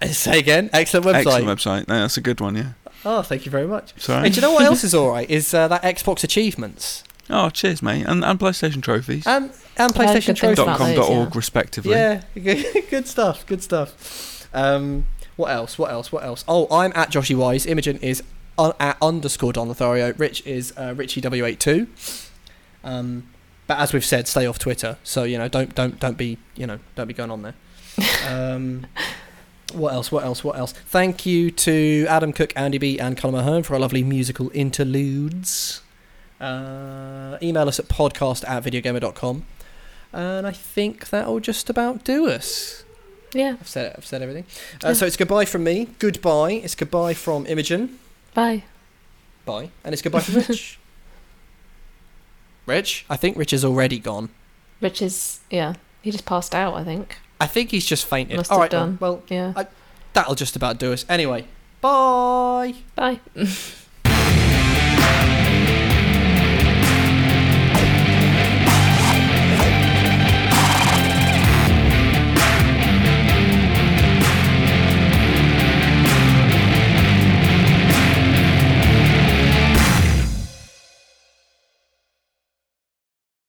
I, say again. Excellent website. Excellent website. No, that's a good one. Yeah. Oh, thank you very much. Sorry. Hey, do you know what else is all right? Is uh, that Xbox achievements Oh, cheers, mate, and and PlayStation trophies. and and I've PlayStation good things trophies. about .com those, dot yeah. org respectively. Yeah, good stuff. Good stuff. Um, what else? What else? What else? Oh, I'm at Joshy Wise. Imogen is un- at underscore Don Lothario. Rich is uh, Richie W82. Um, but as we've said, stay off Twitter. So you know, don't don't don't be you know don't be going on there. Um, what else? What else? What else? Thank you to Adam Cook, Andy B, and Colin Mahone for our lovely musical interludes. Uh, email us at podcast at videogamer.com. And I think that'll just about do us. Yeah. I've said it. I've said everything. Uh, Yeah. So it's goodbye from me. Goodbye. It's goodbye from Imogen. Bye. Bye. And it's goodbye from Rich. Rich? I think Rich is already gone. Rich is, yeah. He just passed out, I think. I think he's just fainted. Must All have right, done. Well, Yeah. that'll just about do us. Anyway, bye. Bye.